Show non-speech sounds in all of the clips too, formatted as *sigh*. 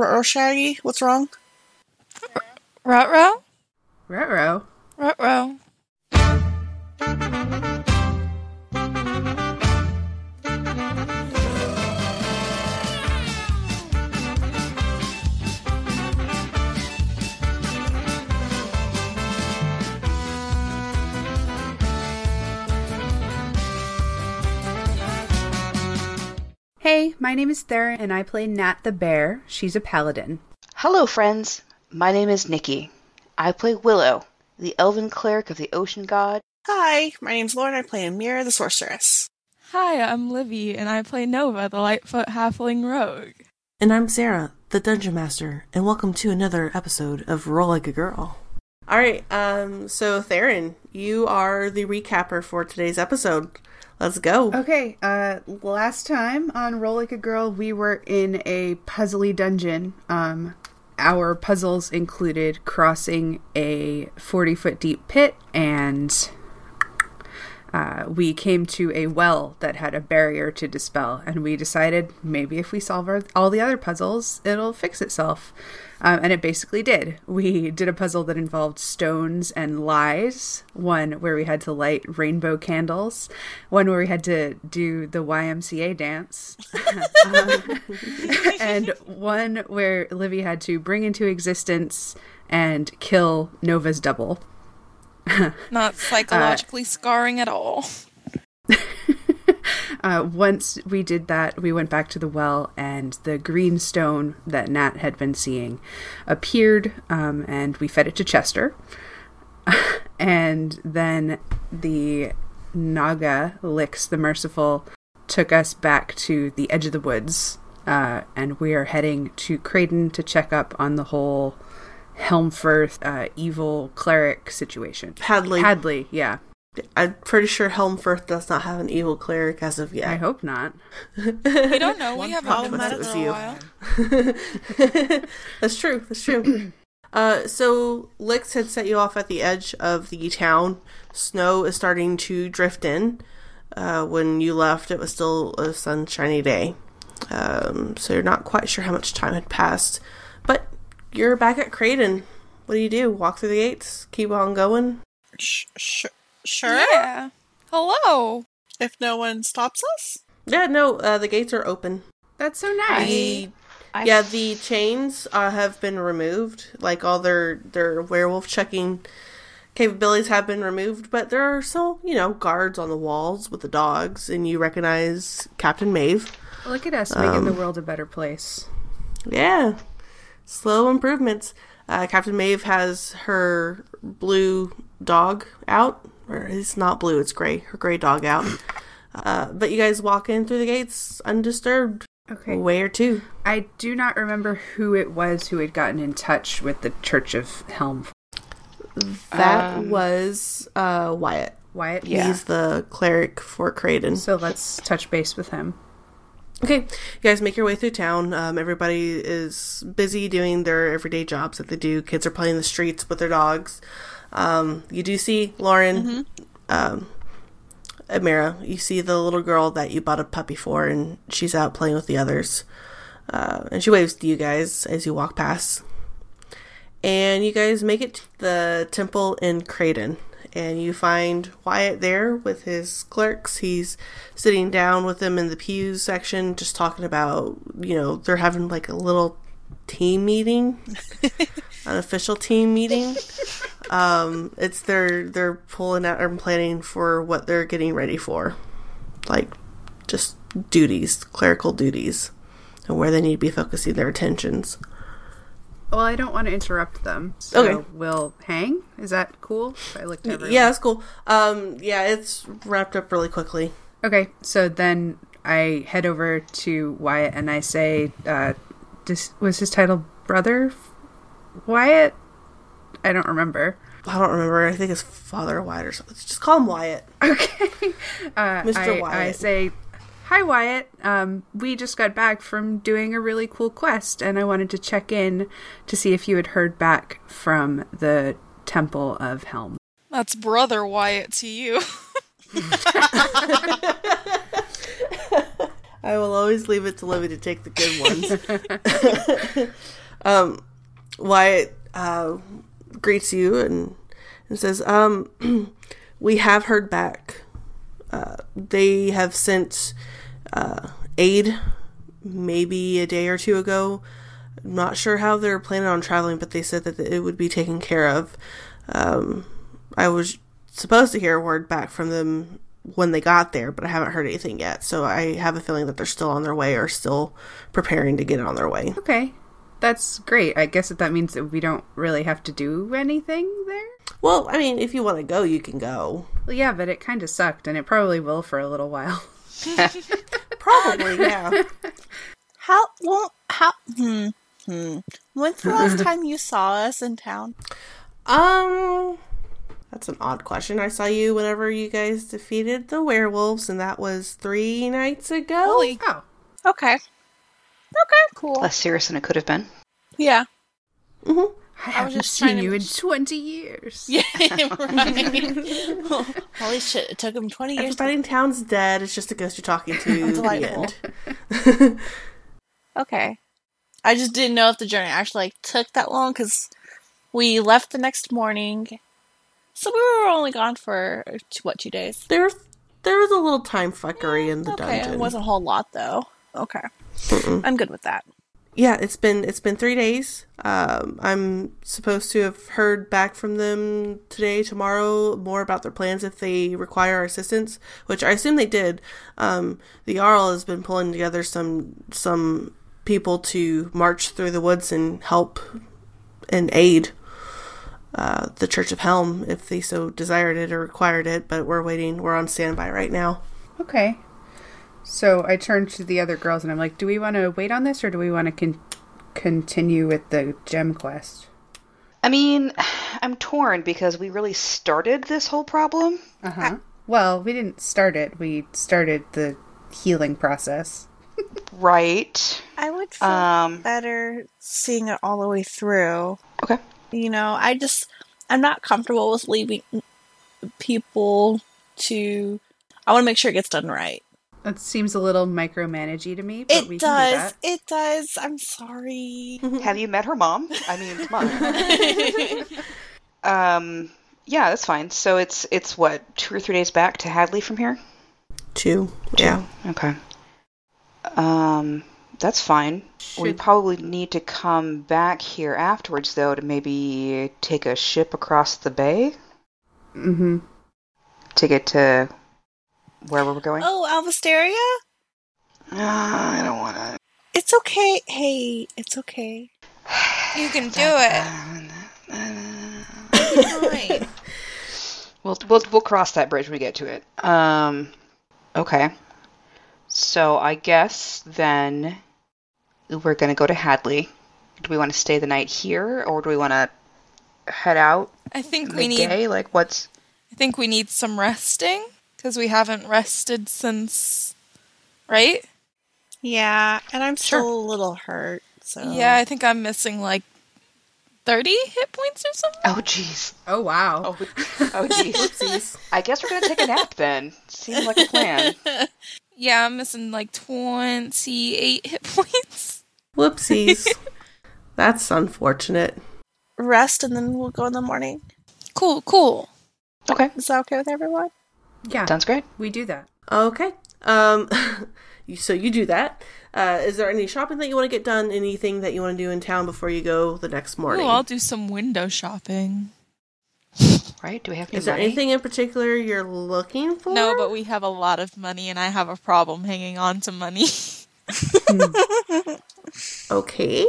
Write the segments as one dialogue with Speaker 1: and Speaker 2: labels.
Speaker 1: Ruh-roh Shaggy, what's wrong?
Speaker 2: Ruh-roh?
Speaker 3: Ruh-roh.
Speaker 2: Ruh-roh.
Speaker 3: My name is Theron, and I play Nat the Bear. She's a paladin.
Speaker 4: Hello, friends. My name is Nikki. I play Willow, the elven cleric of the ocean god.
Speaker 1: Hi, my name's Lauren. I play Amira the sorceress.
Speaker 2: Hi, I'm Livy, and I play Nova, the Lightfoot Halfling Rogue.
Speaker 5: And I'm Sarah, the Dungeon Master, and welcome to another episode of Roll Like a Girl. All right, um, so Theron, you are the recapper for today's episode. Let's go.
Speaker 3: Okay, uh, last time on Roll Like a Girl, we were in a puzzly dungeon. Um, our puzzles included crossing a 40 foot deep pit and uh, we came to a well that had a barrier to dispel, and we decided maybe if we solve our, all the other puzzles, it'll fix itself. Um, and it basically did. We did a puzzle that involved stones and lies, one where we had to light rainbow candles, one where we had to do the YMCA dance, um, *laughs* and one where Livy had to bring into existence and kill Nova's double. *laughs*
Speaker 2: Not psychologically uh, scarring at all. *laughs*
Speaker 3: uh, once we did that, we went back to the well, and the green stone that Nat had been seeing appeared, um, and we fed it to Chester. *laughs* and then the Naga Licks the Merciful took us back to the edge of the woods, uh, and we are heading to Creighton to check up on the whole Helmfirth uh, evil cleric situation.
Speaker 5: Hadley.
Speaker 3: Hadley, yeah.
Speaker 5: I'm pretty sure Helmfirth does not have an evil cleric as of yet.
Speaker 3: I hope not.
Speaker 2: we don't know. We haven't been there for a while. *laughs*
Speaker 5: That's true. That's true. *clears throat* Uh, so Lix had set you off at the edge of the town. Snow is starting to drift in. Uh, when you left, it was still a sunshiny day. Um, so you're not quite sure how much time had passed. But you're back at Creighton. What do you do? Walk through the gates? Keep on going?
Speaker 1: Sh- sh- sure.
Speaker 2: Yeah. Hello.
Speaker 1: If no one stops us?
Speaker 5: Yeah, no, uh, the gates are open.
Speaker 3: That's so nice.
Speaker 5: The, yeah, the chains uh, have been removed. Like all their their werewolf checking capabilities have been removed, but there are still, you know, guards on the walls with the dogs, and you recognize Captain Maeve.
Speaker 3: Look at us making um, the world a better place.
Speaker 5: Yeah, slow improvements. Uh, Captain Maeve has her blue dog out, or it's not blue, it's gray. Her gray dog out. Uh, but you guys walk in through the gates undisturbed.
Speaker 3: Okay.
Speaker 5: Where to?
Speaker 3: I do not remember who it was who had gotten in touch with the Church of Helm.
Speaker 5: That um, was uh, Wyatt.
Speaker 3: Wyatt?
Speaker 5: Yeah. He's the cleric for Creighton.
Speaker 3: So let's touch base with him.
Speaker 5: Okay, you guys make your way through town. Um, everybody is busy doing their everyday jobs that they do. Kids are playing the streets with their dogs. Um, you do see Lauren, mm-hmm. Amira. You see the little girl that you bought a puppy for, and she's out playing with the others. Uh, and she waves to you guys as you walk past. And you guys make it to the temple in Creighton and you find Wyatt there with his clerks. He's sitting down with them in the pews section, just talking about, you know, they're having like a little team meeting, *laughs* an official team meeting. Um, it's they're they're pulling out and planning for what they're getting ready for, like just duties, clerical duties, and where they need to be focusing their attentions.
Speaker 3: Well, I don't want to interrupt them. So
Speaker 5: okay.
Speaker 3: we'll hang. Is that cool? I looked over.
Speaker 5: Yeah, that's cool. Um, yeah, it's wrapped up really quickly.
Speaker 3: Okay, so then I head over to Wyatt and I say, uh, this, was his title brother Wyatt? I don't remember.
Speaker 5: I don't remember. I think it's Father Wyatt or something. Just call him Wyatt.
Speaker 3: Okay. *laughs* Uh,
Speaker 5: Mr.
Speaker 3: I,
Speaker 5: Wyatt.
Speaker 3: I say, Hi, Wyatt. Um, we just got back from doing a really cool quest, and I wanted to check in to see if you had heard back from the Temple of Helm.
Speaker 2: That's brother Wyatt to you. *laughs*
Speaker 5: I will always leave it to Livy to take the good ones. *laughs* um, Wyatt uh, greets you and, and says, um, *clears throat* We have heard back. They have sent uh, aid maybe a day or two ago. I'm not sure how they're planning on traveling, but they said that it would be taken care of. Um, I was supposed to hear a word back from them when they got there, but I haven't heard anything yet. So I have a feeling that they're still on their way or still preparing to get on their way.
Speaker 3: Okay. That's great. I guess that, that means that we don't really have to do anything there.
Speaker 5: Well, I mean, if you want to go, you can go.
Speaker 3: Well, yeah, but it kind of sucked, and it probably will for a little while. *laughs*
Speaker 5: Probably, yeah. *laughs*
Speaker 1: How? Well, how? Hmm. Hmm. When's the last *laughs* time you saw us in town?
Speaker 5: Um, that's an odd question. I saw you whenever you guys defeated the werewolves, and that was three nights ago.
Speaker 2: Holy
Speaker 3: Oh,
Speaker 1: Okay. Okay. Cool.
Speaker 4: Less serious than it could have been.
Speaker 1: Yeah. Mm-hmm.
Speaker 3: I,
Speaker 1: was
Speaker 3: haven't
Speaker 1: just
Speaker 3: seen
Speaker 1: trying to
Speaker 3: you in twenty years.
Speaker 1: Yeah. *laughs* Right. Holy shit! It took him twenty years.
Speaker 5: Everybody in town's dead. It's just a ghost you're talking to. *laughs* the
Speaker 1: Delightful.
Speaker 5: end. *laughs*
Speaker 1: Okay. I just didn't know if the journey actually like took that long because we left the next morning, so we were only gone for two, what two days.
Speaker 5: There, there was a little time fuckery eh, in the
Speaker 1: Okay,
Speaker 5: dungeon.
Speaker 1: it wasn't a whole lot though. Okay, I'm good with that.
Speaker 5: yeah, it's been it's been three days. Um, I'm supposed to have heard back from them today, tomorrow, more about their plans if they require our assistance, which I assume they did. Um, the Jarl has been pulling together some some people to march through the woods and help and aid uh, the Church of Helm if they so desired it or required it. But we're waiting. We're on standby right now.
Speaker 3: Okay. So I turned to the other girls and I'm like, "Do we want to wait on this, or do we want to con- continue with the gem quest?"
Speaker 4: I mean, *sighs* I'm torn because we really started this whole problem.
Speaker 3: Uh huh. Well, we didn't start it. We started the healing process. *laughs*
Speaker 4: Right.
Speaker 1: I would feel
Speaker 4: Um,
Speaker 1: better seeing it all the way through.
Speaker 4: okay.
Speaker 1: You know, I just I'm not comfortable with leaving people to. I want to make sure it gets done right.
Speaker 3: That seems a little micromanagey to me, but
Speaker 1: It
Speaker 3: we can do
Speaker 1: does.
Speaker 3: that.
Speaker 1: It does. I'm sorry. *laughs*
Speaker 4: Have you met her mom? I mean, come on. *laughs* um, yeah, that's fine. So it's it's what two or three days back to Hadley from here.
Speaker 5: Two. Yeah.
Speaker 4: Okay. Um, that's fine. We probably need to come back here afterwards, though, to maybe take a ship across the bay
Speaker 3: Mm-hmm.
Speaker 4: to get to wherever we're going.
Speaker 1: oh, Alvasteria?
Speaker 4: Ah, I don't want to.
Speaker 1: It's okay. Hey, it's okay.
Speaker 2: You can do *sighs* it. *laughs*
Speaker 4: We'll we'll we'll cross that bridge when we get to it. Um, okay. So I guess then we're gonna go to Hadley. Do we want to stay the night here, or do we want to head out
Speaker 2: I think we need.
Speaker 4: midday? Like, what's
Speaker 2: I think we need some resting because we haven't rested since. Right?
Speaker 1: yeah, and I'm
Speaker 4: Sure.
Speaker 1: still a little hurt. So
Speaker 2: Yeah, I think I'm missing like thirty hit points or something.
Speaker 4: Oh, jeez.
Speaker 3: Oh wow.
Speaker 4: Oh, *laughs* oh, jeez.
Speaker 5: Oopsies.
Speaker 4: I guess we're gonna take a nap then. Seems like a plan. *laughs*
Speaker 2: Yeah, I'm missing like twenty-eight hit points.
Speaker 5: Whoopsies. *laughs* That's unfortunate.
Speaker 1: rest and then we'll go in the morning.
Speaker 2: Cool, cool.
Speaker 4: Okay,
Speaker 1: Is that okay with everyone?
Speaker 3: Yeah,
Speaker 4: sounds great.
Speaker 3: we do that.
Speaker 5: Okay. Um, *laughs* so you do that. Uh, is there any shopping that you want to get done? Anything that you want to do in town before you go the next morning?
Speaker 2: Ooh, I'll do some window shopping.
Speaker 4: Right? Do we have
Speaker 5: is there
Speaker 4: money?
Speaker 5: anything in particular you're looking for?
Speaker 2: No, but we have a lot of money, and I have a problem hanging on to money. *laughs*
Speaker 5: Okay.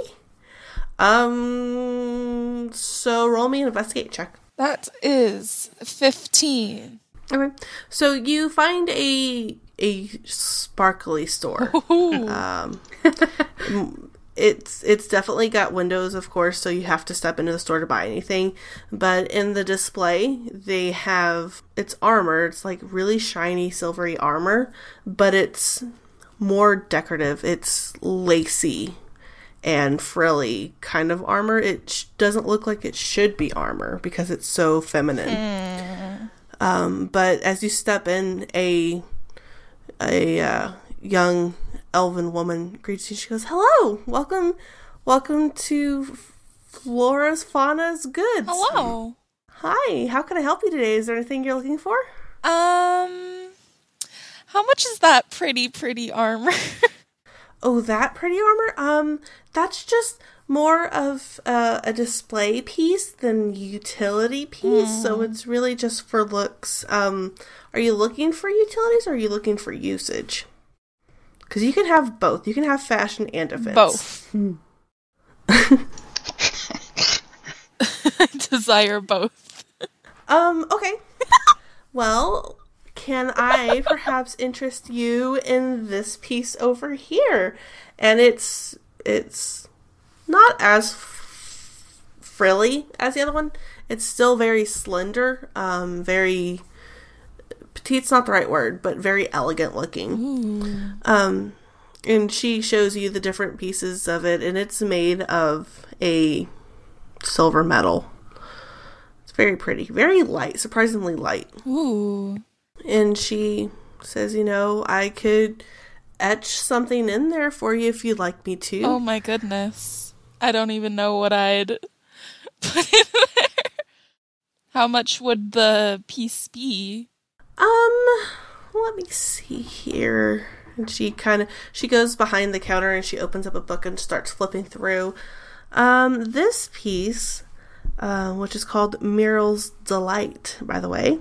Speaker 5: Um. So roll me an investigate check.
Speaker 2: that is fifteen.
Speaker 5: Okay. So you find a a sparkly store. *laughs* Um, *laughs* it's it's definitely got windows, of course, so you have to step into the store to buy anything. But in the display, they have it's armor. It's like really shiny, silvery armor, but it's more decorative. It's lacy and frilly kind of armor. It sh- doesn't look like it should be armor because it's so feminine. Um, but as you step in, a a uh, young elven woman greets you. She goes, "Hello, welcome, welcome to Flora's Fauna's Goods.
Speaker 2: Hello.
Speaker 5: Hi, how can I help you today? Is there anything you're looking for?
Speaker 2: Um, how much is that pretty, pretty armor? *laughs*
Speaker 5: Oh, that pretty armor? Um, that's just more of uh, a display piece than utility piece. So it's really just for looks. Um, are you looking for utilities or are you looking for usage? Because you can have both. You can have fashion and defense.
Speaker 2: both. I *laughs* *laughs* desire both.
Speaker 5: Um, okay. *laughs* well, can I perhaps interest you in this piece over here? And it's it's not as f- frilly as the other one. It's still very slender, um, very petite's not the right word, but very elegant looking. Um, and she shows you the different pieces of it, and it's made of a silver metal. It's very pretty, very light, surprisingly light.
Speaker 2: Ooh.
Speaker 5: And she says, you know, I could etch something in there for you if you'd like me to.
Speaker 2: Oh my goodness. I don't even know what I'd *laughs* put in there. How much would the piece be?
Speaker 5: Um, let me see here. And she kind of she goes behind the counter and she opens up a book and starts flipping through. Um, this piece, uh, which is called Muriel's Delight, by the way.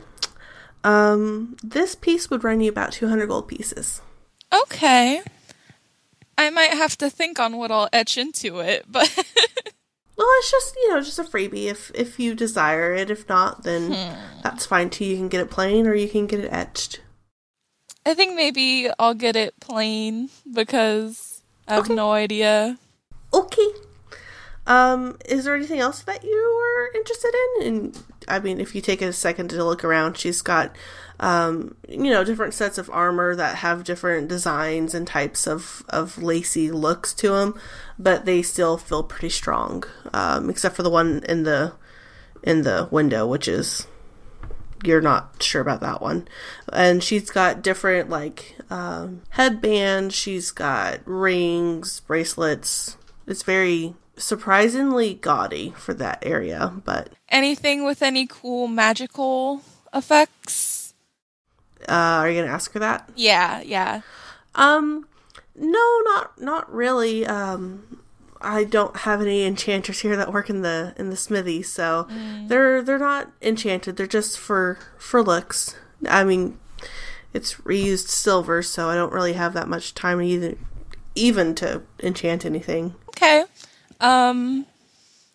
Speaker 5: Um, this piece would run you about two hundred gold pieces.
Speaker 2: Okay. I might have to think on what I'll etch into it, but *laughs*
Speaker 5: Well, it's just you know just a freebie if if you desire it. If not, then that's fine too. You can get it plain or you can get it etched.
Speaker 2: I think maybe I'll get it plain because I have
Speaker 5: Okay.
Speaker 2: no idea.
Speaker 5: Okay. Um, is there anything else that you are interested in? And I mean, if you take a second to look around, she's got, um, you know, different sets of armor that have different designs and types of of lacy looks to them, but they still feel pretty strong. Um, except for the one in the in the window, which is you're not sure about that one. And she's got different like um, headbands. She's got rings, bracelets. It's very surprisingly gaudy for that area, but
Speaker 2: Anything with any cool magical effects?
Speaker 5: Uh, are you gonna ask her that?
Speaker 2: Yeah, yeah.
Speaker 5: Um, no, not not really. Um, I don't have any enchanters here that work in the in the smithy, so they're they're not enchanted. They're just for for looks. I mean, it's reused silver, so I don't really have that much time either, even to enchant anything.
Speaker 2: Okay. Um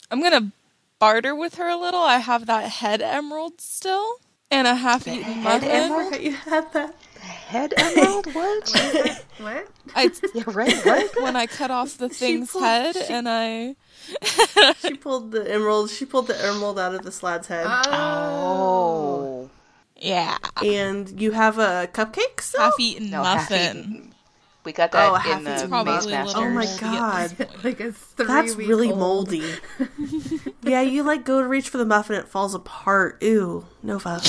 Speaker 2: I'm gonna barter with her a little. I have that head emerald still. And a half eaten
Speaker 4: head
Speaker 2: muffin.
Speaker 4: emerald?
Speaker 5: You had that.
Speaker 4: Head emerald? What? *laughs*
Speaker 3: What?
Speaker 2: I *laughs*
Speaker 4: yeah, right. What? *laughs*
Speaker 2: when I cut off the thing's
Speaker 5: pulled-
Speaker 2: head
Speaker 5: she-
Speaker 2: and I
Speaker 5: She pulled the emerald. She pulled the emerald out of the slaad's head.
Speaker 4: Oh. oh.
Speaker 2: Yeah.
Speaker 5: and you have a cupcake still?
Speaker 2: Half eaten
Speaker 4: No, half
Speaker 2: muffin.
Speaker 4: eaten. We got that
Speaker 5: Oh,
Speaker 4: in the Maze
Speaker 2: a
Speaker 4: Master.
Speaker 5: Oh my God.
Speaker 2: this point. *laughs*
Speaker 3: like a three
Speaker 5: That's
Speaker 3: week
Speaker 5: really
Speaker 3: old.
Speaker 5: moldy. *laughs* yeah, you like go to reach for the muffin, it falls apart. Ew, Nova.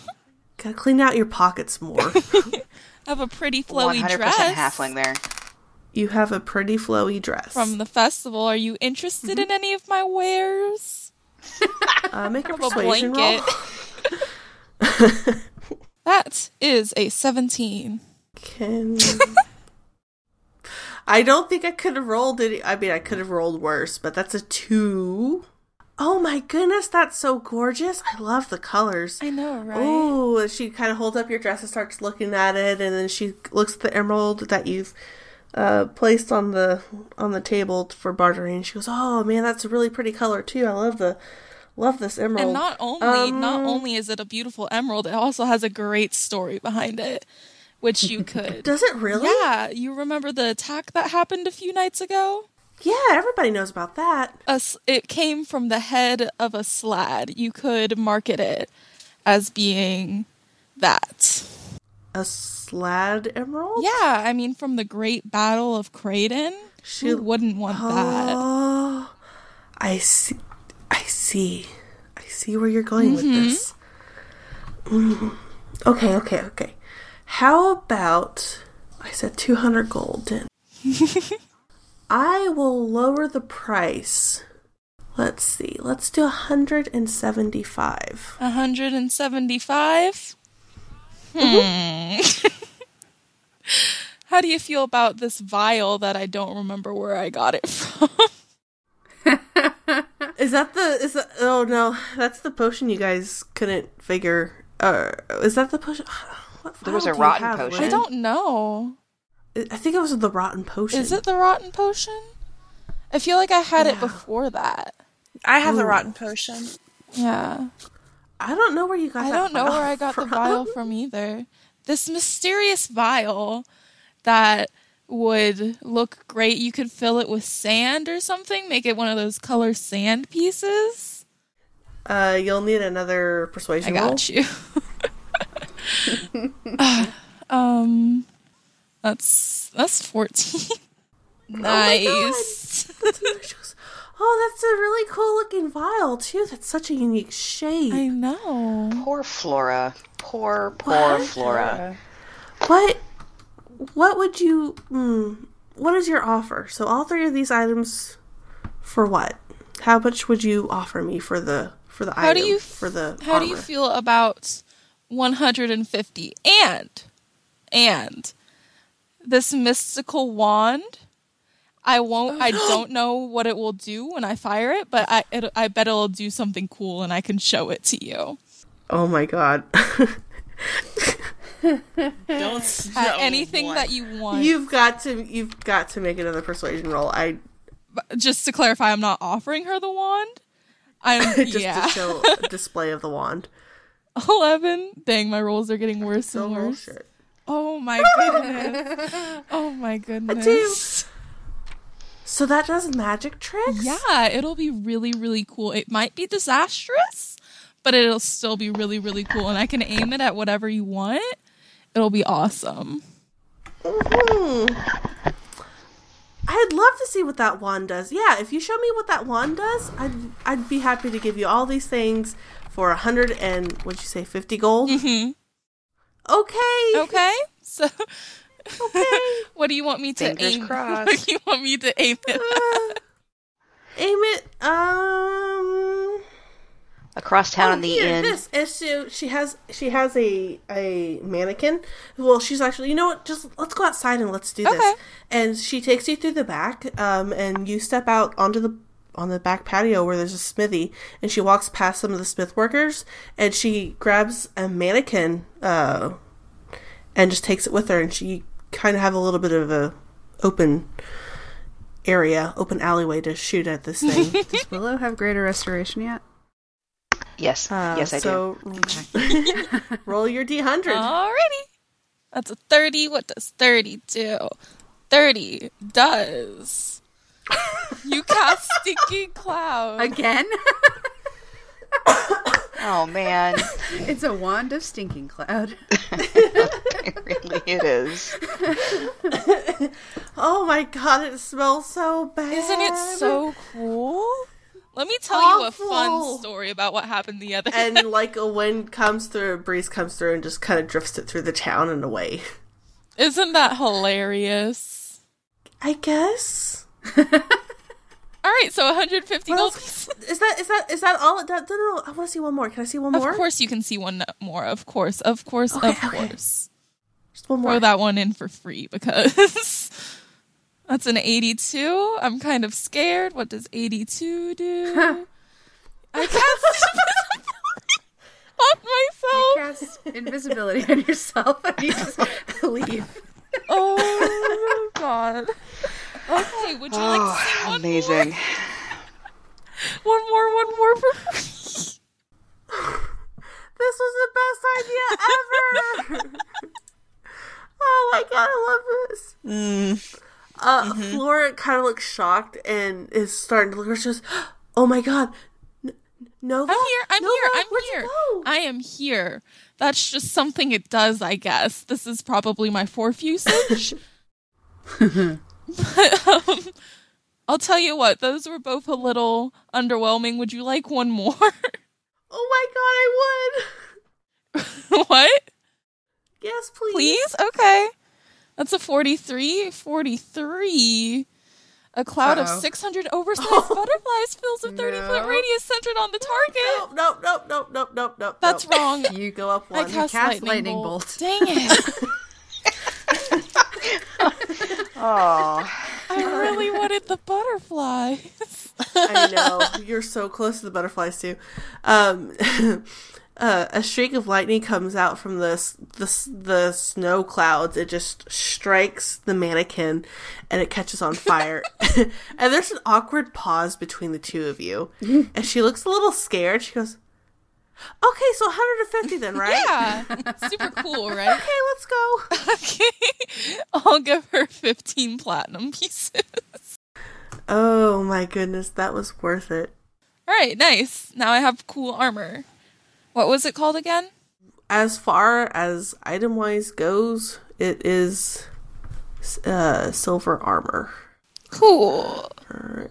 Speaker 5: *laughs* Gotta clean out your pockets more.
Speaker 2: I have a pretty flowy
Speaker 4: 100%
Speaker 2: dress
Speaker 4: halfling there.
Speaker 5: you have a pretty flowy dress.
Speaker 2: from the festival. Are you interested in any of my wares?
Speaker 5: uh, make a
Speaker 2: I have a
Speaker 5: persuasion roll.
Speaker 2: That is a 17.
Speaker 5: Can I don't think I could have rolled it. I mean, I could have rolled worse, but that's a two. Oh my goodness, that's so gorgeous! I love the colors.
Speaker 2: I know, right?
Speaker 5: Oh, she kind of holds up your dress and starts looking at it, and then she looks at the emerald that you've uh, placed on the on the table for bartering. She goes, "Oh man, that's a really pretty color too. I love the love this emerald."
Speaker 2: And not only not
Speaker 5: Um,
Speaker 2: only is it a beautiful emerald, it also has a great story behind it, which you could.
Speaker 5: Does it really?
Speaker 2: Yeah, you remember the attack that happened a few nights ago?
Speaker 5: Yeah, everybody knows about that.
Speaker 2: A it came from the head of a slaad. You could market it as being that.
Speaker 5: A slaad emerald.
Speaker 2: Yeah, I mean, from the Great Battle of Creighton,
Speaker 5: She-
Speaker 2: who wouldn't want that?
Speaker 5: Oh, I see. I see. I see where you're going with this. Mm. Okay, okay, okay. How about I said 200 gold, *laughs* I will lower the price. Let's see. Let's do 175.
Speaker 2: 175? Hmm. *laughs* How do you feel about this vial that I don't remember where I got it from? *laughs*
Speaker 5: Is that the is that oh no, that's the potion you guys couldn't figure uh is that the potion *sighs* what
Speaker 4: There was a
Speaker 5: do
Speaker 4: rotten
Speaker 5: have,
Speaker 4: potion.
Speaker 2: I don't know.
Speaker 5: I think it was the rotten potion.
Speaker 2: Is it the rotten potion? I feel like I had it before that.
Speaker 1: I have the rotten potion.
Speaker 2: Yeah.
Speaker 5: I don't know where you got
Speaker 2: I don't know where I got the vial *laughs* from either. This mysterious vial that would look great. You could fill it with sand or something, make it one of those color sand pieces.
Speaker 5: Uh you'll need another
Speaker 2: I
Speaker 5: persuasion roll.
Speaker 2: got you. *laughs* *laughs* um that's that's 14. nice.
Speaker 5: She goes, Oh, that's a really cool looking vial too. That's such a unique shape.
Speaker 2: I know.
Speaker 4: Poor Flora. Poor, poor
Speaker 5: What?
Speaker 4: Flora.
Speaker 5: What what would you hmm, what is your offer? So all three of these items for what? How much would you offer me for the for the
Speaker 2: How do
Speaker 5: item
Speaker 2: you
Speaker 5: for the
Speaker 2: How do you feel about 150 and and this mystical wand? I won't. I *gasps* don't know what it will do when I fire it, but I it, I bet it'll do something cool, and I can show it to you.
Speaker 5: Oh my god. *laughs*
Speaker 1: Don't
Speaker 2: Uh, anything that you want.
Speaker 5: you've got to you've got to make another persuasion roll. I
Speaker 2: Just to clarify, I'm not offering her the wand. I'm *laughs*
Speaker 5: just
Speaker 2: yeah.
Speaker 5: to show a *laughs* display of the wand.
Speaker 2: Eleven. Dang, my rolls are getting worse and worse. Oh my *laughs* goodness. oh my goodness.
Speaker 5: So that does magic tricks?
Speaker 2: Yeah, it'll be really, really cool. It might be disastrous, but it'll still be really, really cool. And I can aim it at whatever you want. It'll be awesome.
Speaker 5: Hmm. I'd love to see what that wand does. Yeah, if you show me what that wand does, I'd I'd be happy to give you all these things for a hundred and what'd you say, fifty gold?
Speaker 2: hmm
Speaker 5: Okay.
Speaker 2: Okay, so
Speaker 5: Okay. *laughs*
Speaker 2: what do you want me to
Speaker 4: Fingers
Speaker 2: aim? *laughs*
Speaker 4: crossed.
Speaker 2: What do you want me to aim it?
Speaker 5: Uh, aim it. Um.
Speaker 4: Across town
Speaker 5: oh,
Speaker 4: in the
Speaker 5: here,
Speaker 4: inn.
Speaker 5: This is so she has she has a a mannequin. Well, she's actually you know what? Just let's go outside and let's do
Speaker 2: Okay.
Speaker 5: this. And she takes you through the back. Um, and you step out onto the on the back patio where there's a smithy, and she walks past some of the smith workers, and she grabs a mannequin. Uh, and just takes it with her, and she kind of have a little bit of a open area, open alleyway to shoot at this thing. *laughs*
Speaker 3: Does Willow have greater restoration yet?
Speaker 4: Yes.
Speaker 5: Uh,
Speaker 4: yes, I do.
Speaker 5: so *laughs* roll your d100.
Speaker 2: Alrighty. That's a 30. What does 30 do? 30 does. You cast Stinking Cloud.
Speaker 3: Again? *laughs*
Speaker 4: Oh man,
Speaker 3: it's a wand of stinking cloud. *laughs*
Speaker 4: really it is. *laughs*
Speaker 5: Oh my god, it smells so bad.
Speaker 2: Isn't it so cool? Let me tell you a fun story about what happened the other
Speaker 5: And like a wind comes through, a breeze comes through, and just kind of drifts it through the town and away.
Speaker 2: Isn't that hilarious?
Speaker 5: I guess. *laughs*
Speaker 2: All right, so 150
Speaker 5: What
Speaker 2: gold.
Speaker 5: else- Is that is that is that all does? No, no, no. I want to see one more. Can I see one more?
Speaker 2: Of course, you can see one more. Of course, of course,
Speaker 5: Okay,
Speaker 2: of
Speaker 5: okay.
Speaker 2: course.
Speaker 5: Just one more.
Speaker 2: Throw that one in for free because *laughs* that's an 82. I'm kind of scared. What does 82 do? *laughs* I cast on myself.
Speaker 3: Cast invisibility on yourself and you just leave.
Speaker 2: Oh god. Okay, would you like to see
Speaker 4: Oh,
Speaker 2: one
Speaker 4: amazing.
Speaker 2: more? One more, one more for.
Speaker 5: This was the best idea ever. oh my god, I love this.
Speaker 2: Mm.
Speaker 5: Uh,
Speaker 2: Mm-hmm.
Speaker 5: Flora kind of looks shocked and is starting to look. She goes, "Oh my god, N- Nova!
Speaker 2: I'm here. I'm
Speaker 5: Nova,
Speaker 2: here. I'm here. I am here. That's just something it does, I guess. This is probably my fourth usage. *laughs* but *laughs* um, I'll tell you what, those were both a little underwhelming. Would you like one more?
Speaker 5: Oh my god, I would. *laughs*
Speaker 2: what?
Speaker 5: Yes, please.
Speaker 2: Please? Okay. That's a 43. 43. A cloud
Speaker 3: Uh-oh.
Speaker 2: of 600 oversized *laughs* butterflies fills a 30 foot
Speaker 5: No.
Speaker 2: radius centered on the target.
Speaker 5: Nope, nope, nope, nope, nope, nope.
Speaker 2: That's
Speaker 5: nope.
Speaker 2: wrong.
Speaker 5: You go up
Speaker 2: I
Speaker 5: one.
Speaker 2: cast,
Speaker 3: cast
Speaker 2: lightning,
Speaker 3: lightning
Speaker 2: bolt.
Speaker 3: bolt.
Speaker 2: Dang it. *laughs*
Speaker 4: Oh,
Speaker 2: I really wanted the butterflies.
Speaker 5: I know. You're so close to the butterflies too. Um, *laughs* uh, a streak of lightning comes out from the, the the snow clouds. It just strikes the mannequin, and it catches on fire. *laughs* and there's an awkward pause between the two of you, and she looks a little scared. She goes, "Okay, so 150 then, right?
Speaker 2: Yeah. Super cool, *laughs* right?
Speaker 5: Okay, let's go."
Speaker 2: Okay. I'll give her 15 platinum pieces.
Speaker 5: Oh my goodness, that was worth it.
Speaker 2: All right, nice. Now I have cool armor. What was it called again?
Speaker 5: as far as item wise goes, it is uh, silver armor.
Speaker 2: Cool.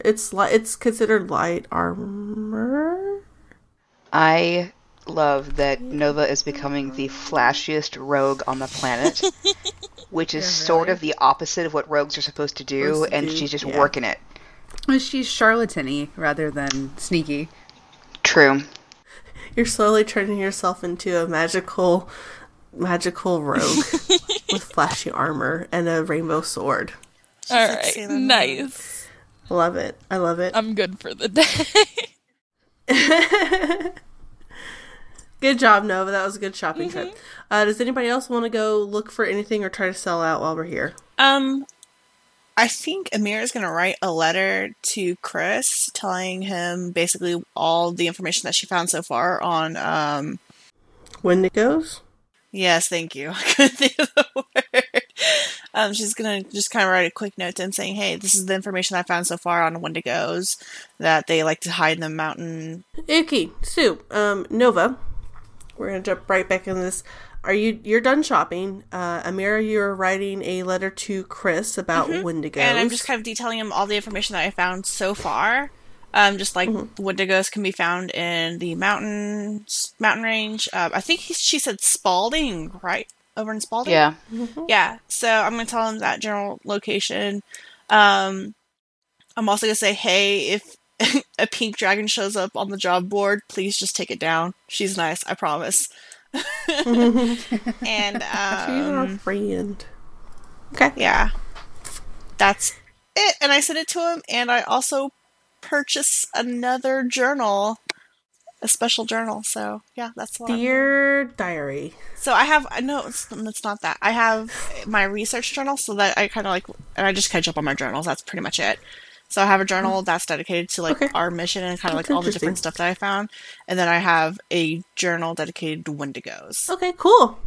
Speaker 5: It's li- it's considered light armor.
Speaker 4: I love that Nova is becoming the flashiest rogue on the planet, *laughs* which is sort of the opposite of what rogues are supposed to do,
Speaker 5: Supposed to
Speaker 4: and
Speaker 5: do,
Speaker 4: she's just
Speaker 5: yeah.
Speaker 4: working it.
Speaker 3: She's charlatan-y rather than sneaky.
Speaker 4: True.
Speaker 5: You're slowly turning yourself into a magical, magical rogue *laughs* with flashy armor and a rainbow sword.
Speaker 2: All
Speaker 1: like
Speaker 2: right, nice.
Speaker 5: Love it. I love it.
Speaker 2: I'm good for the day. *laughs* *laughs*
Speaker 5: Good job, Nova. That was a good shopping trip. Uh, does anybody else want to go look for anything or try to sell out while we're here?
Speaker 1: Um, I think Amir is going to write a letter to Chris telling him basically all the information that she found so far on. Um,
Speaker 5: Wendigos?
Speaker 1: yes, thank you. *laughs* I couldn't think of the *laughs* word. Um, she's going to just kind of write a quick note to him saying, "Hey, this is the information I found so far on Wendigos that they like to hide in the mountain."
Speaker 5: Okay, Sue, um, Nova, we're gonna jump right back in this. Are you you're done shopping? Uh, Amira, you're writing a letter to Chris about Wendigos,
Speaker 1: Mm-hmm. And I'm just kind of detailing him all the information that I found so far. Um, just like Wendigos can be found in the mountains, mountain range. Um, I think he, she said Spalding, right over in Spalding.
Speaker 4: Yeah.
Speaker 1: yeah. So I'm gonna tell him that general location. Um, I'm also gonna say, hey, if *laughs* a pink dragon shows up on the job board, please just take it down. She's nice, I promise. *laughs* and
Speaker 5: She's our
Speaker 1: um,
Speaker 5: friend. Okay.
Speaker 1: yeah, that's it. And I sent it to him, and I also purchased another journal, a special journal. So yeah, that's the
Speaker 5: Dear diary.
Speaker 1: So I have I know it's, it's not that I have my research journal, so that I kind of like and I just catch up on my journals. That's pretty much it. So I have a journal that's dedicated to like
Speaker 5: Okay.
Speaker 1: our mission and kind of like all the different stuff that I found, and then I have a journal dedicated to Wendigos.
Speaker 5: Okay, cool.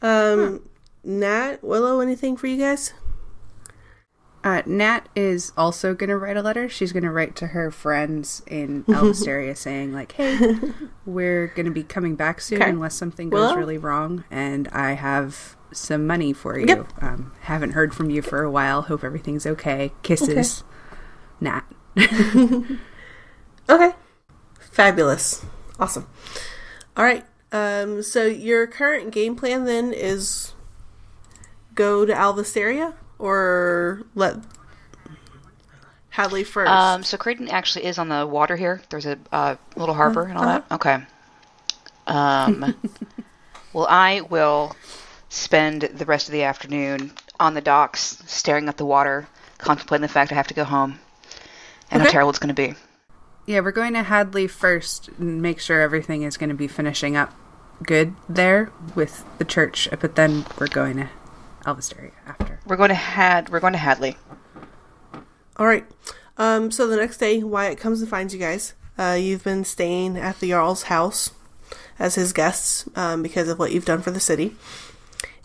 Speaker 5: Um, Nat, Willow, anything for you guys?
Speaker 3: Uh, Nat is also going to write a letter. She's going to write to her friends in *laughs* Alvisteria saying, like, hey, *laughs* we're going to be coming back soon
Speaker 5: Okay.
Speaker 3: unless something goes
Speaker 5: Willow?
Speaker 3: really wrong. And I have some money for you.
Speaker 5: Yep.
Speaker 3: Um, haven't heard from you for a while. Hope everything's okay. Kisses. Nat. *laughs*
Speaker 5: Okay. Fabulous. Awesome. All right. Um, so your current game plan then is go to Alvisteria or let Hadley first.
Speaker 4: Um, so Creighton actually is on the water here. There's a uh, little harbor and all that. Okay. Um, *laughs* well, I will spend the rest of the afternoon on the docks, staring at the water, contemplating the fact I have to go home, and
Speaker 5: Okay.
Speaker 4: how terrible it's going to be.
Speaker 3: Yeah, we're going to Hadley first and make sure everything is going to be finishing up good there with the church, but then we're going to Alvisteria after.
Speaker 4: We're going to Had. We're going to Hadley.
Speaker 5: All right. Um, so the next day, Wyatt comes and finds you guys. Uh, you've been staying at the Jarl's house as his guests um, because of what you've done for the city.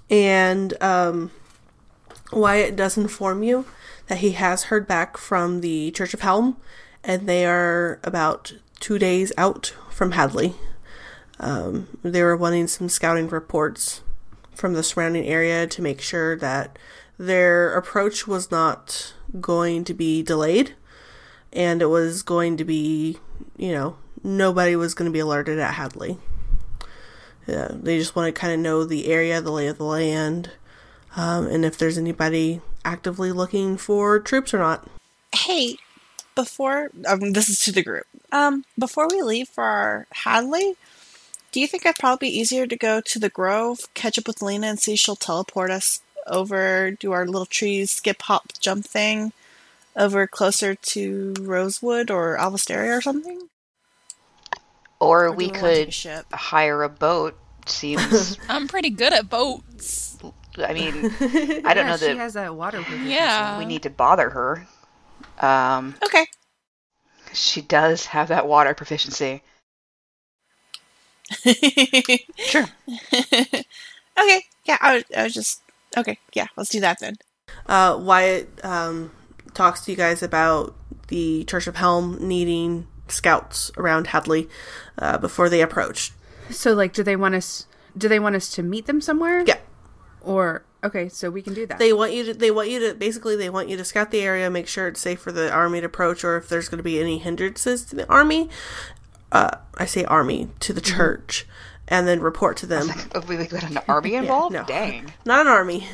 Speaker 5: And um, Wyatt does inform you that he has heard back from the Church of Helm, and they are about two days out from Hadley. Um, they were wanting some scouting reports from the surrounding area to make sure that their approach was not going to be delayed and it was going to be, you know, nobody was going to be alerted at Hadley. Yeah, they just want to kind of know the area, the lay of the land, um, and if there's anybody actively looking for troops or not.
Speaker 1: Hey, before um, this is to the group. Um, before we leave for our Hadley, do you think it'd probably be easier to go to the Grove, catch up with Lena, and see if she'll teleport us over, do our little trees skip, hop, jump thing over closer to Rosewood or Alvasteria or something?
Speaker 4: Or,
Speaker 1: Or do
Speaker 4: we
Speaker 1: wanna a
Speaker 4: could
Speaker 1: ship.
Speaker 4: hire a boat. Seems. *laughs*
Speaker 2: I'm pretty good at boats.
Speaker 4: I mean, *laughs* I don't
Speaker 3: yeah,
Speaker 4: know
Speaker 3: she
Speaker 4: that
Speaker 3: has that water. proficiency.
Speaker 2: Yeah.
Speaker 4: we need to bother her. Um,
Speaker 1: Okay.
Speaker 4: she does have that water proficiency. *laughs* Sure.
Speaker 1: okay. Yeah, I was, I was just okay. Yeah, let's do that then.
Speaker 5: Uh, Wyatt um, talks to you guys about the Church of Helm needing scouts around Hadley uh, before they approach.
Speaker 3: So, like, do they want us? Do they want us to meet them somewhere?
Speaker 5: Yeah,
Speaker 3: Or okay, so we can do that.
Speaker 5: they want you to. They want you to basically. They want you to scout the area, make sure it's safe for the army to approach, or if there's going to be any hindrances to the army. Uh, I say army to the church, and then report to them.
Speaker 4: Oh, we got an army *laughs* involved?
Speaker 5: no.
Speaker 4: Dang.
Speaker 5: Not an army,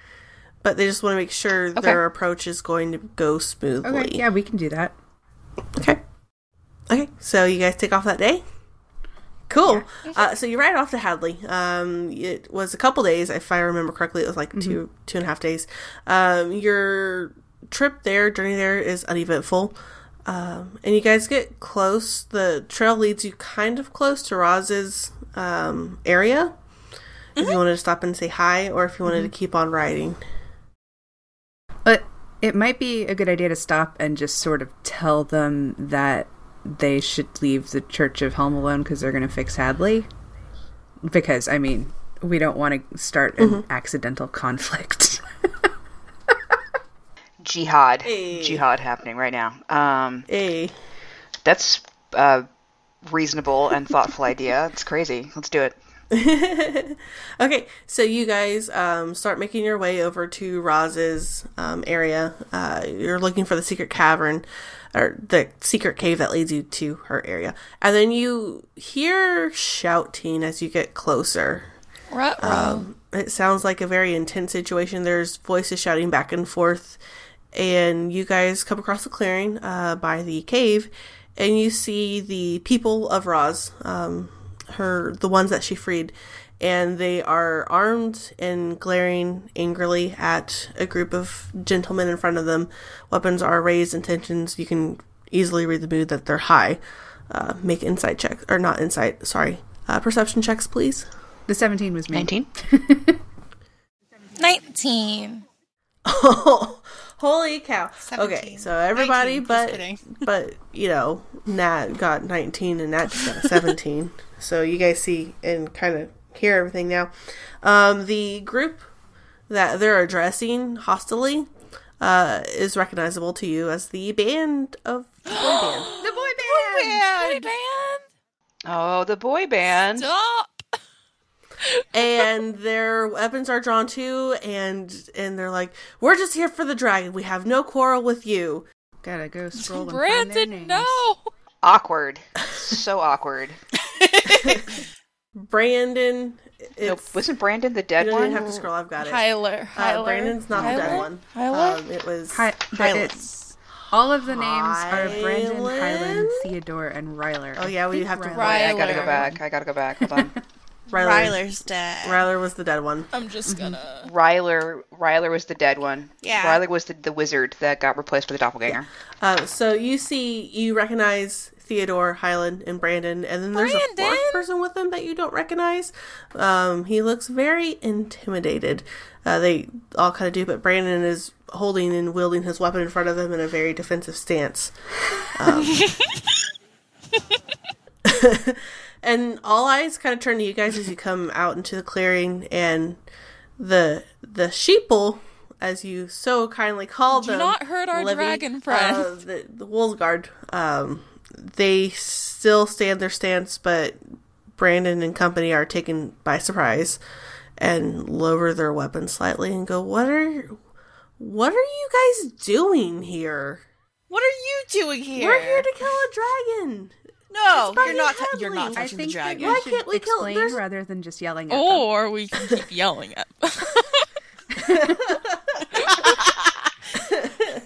Speaker 5: *laughs* but they just want to make sure their approach is going to go smoothly.
Speaker 3: okay, yeah, we can do that.
Speaker 5: Okay. Okay, so you guys take off that day? Cool. Uh, so you ride off to Hadley. Um, it was a couple days, if I remember correctly. It was like two two and a half days. Um, your trip there, journey there, is uneventful. Um, and you guys get close. The trail leads you kind of close to Roz's um, area. If you wanted to stop and say hi, or if you wanted to keep on riding.
Speaker 3: But it might be a good idea to stop and just sort of tell them that they should leave the Church of Helm alone because they're going to fix Hadley. Because I mean, we don't want to start an accidental conflict.
Speaker 4: Jihad.
Speaker 5: Hey.
Speaker 4: Jihad happening right now. Um,
Speaker 5: Hey.
Speaker 4: that's a reasonable and thoughtful idea. It's crazy. Let's do it. *laughs*
Speaker 5: Okay, so you guys um, start making your way over to Roz's um, area. Uh, you're looking for the secret cavern or the secret cave that leads you to her area, and then you hear shouting as you get closer.
Speaker 2: Ruh-roh.
Speaker 5: Um, it sounds like a very intense situation. There's voices shouting back and forth, and you guys come across the clearing uh, by the cave, and you see the people of Roz, um, her the ones that she freed, and they are armed and glaring angrily at a group of gentlemen in front of them. Weapons are raised, intentions. You can easily read the mood that they're high. Uh, make insight checks, or not insight, sorry, uh, perception checks, please.
Speaker 3: the seventeen was me.
Speaker 4: 19? *laughs* *laughs* *laughs*
Speaker 2: 19.
Speaker 5: Oh, holy cow. Okay, so everybody
Speaker 1: 19,
Speaker 5: but *laughs* but you know, Nat got 19 and Nat just got 17. *laughs* so you guys see and kind of hear everything now. Um the group that they're addressing hostily uh is recognizable to you as the band of the boy band. *gasps*
Speaker 3: The boy band.
Speaker 2: Boy band?
Speaker 4: Oh, the boy band.
Speaker 2: Stop.
Speaker 5: And their weapons are drawn too and and they're like, "We're just here for the dragon. We have no quarrel with you."
Speaker 3: Gotta go scroll and find their
Speaker 2: Brandon,
Speaker 3: names.
Speaker 2: no.
Speaker 4: Awkward. So awkward. *laughs*
Speaker 5: Brandon
Speaker 4: No,
Speaker 5: it's
Speaker 4: wasn't Brandon the
Speaker 5: you
Speaker 4: dead
Speaker 5: don't
Speaker 4: one?
Speaker 5: even have to scroll. I've got it.
Speaker 2: Hyler.
Speaker 5: Uh, Brandon's not the dead one.
Speaker 2: Hyler?
Speaker 5: Um, it was
Speaker 3: Hi, but
Speaker 5: Hyland.
Speaker 3: it's all of the names are Brandon,
Speaker 5: Hyland?
Speaker 3: Hyland, Theodore, and Ryler.
Speaker 5: Oh,
Speaker 3: I
Speaker 5: yeah, we
Speaker 3: think
Speaker 5: have to-
Speaker 3: Ryler-
Speaker 4: I gotta go back. I gotta go back. Hold on. *laughs*
Speaker 5: Ryler.
Speaker 1: Ryler's dead.
Speaker 5: Ryler was the dead one.
Speaker 2: I'm just gonna.
Speaker 4: Ryler. Ryler was the dead one.
Speaker 1: Yeah.
Speaker 4: Ryler was the, the wizard that got replaced with the doppelganger.
Speaker 5: Uh, so you see, you recognize Theodore, Hyland, and Brandon, and then there's a fourth person with them that you don't recognize. Um, he looks very intimidated. Uh, they all kind of do, but Brandon is holding and wielding his weapon in front of them in a very defensive stance. Um, *laughs* *laughs* and all eyes kind of turn to you guys as you come out into the clearing, and the the sheeple, as you so kindly call them
Speaker 2: Do
Speaker 5: them,
Speaker 2: not hurt our
Speaker 5: Livy,
Speaker 2: dragon friend.
Speaker 5: uh, the the Wolfsguard, um, they still stand their stance, but Brandon and company are taken by surprise and lower their weapons slightly and go, "What are, what are you guys doing here?
Speaker 1: What are you doing here?
Speaker 5: We're here to kill a dragon."
Speaker 1: No, you're not.
Speaker 5: the
Speaker 1: you're not
Speaker 5: Hadley.
Speaker 3: I
Speaker 1: touching the
Speaker 3: think that
Speaker 1: dragon.
Speaker 3: we
Speaker 5: Why can't we kill-
Speaker 3: explain
Speaker 5: there's-
Speaker 3: rather than just yelling at them.
Speaker 2: Or we can keep yelling at. *laughs*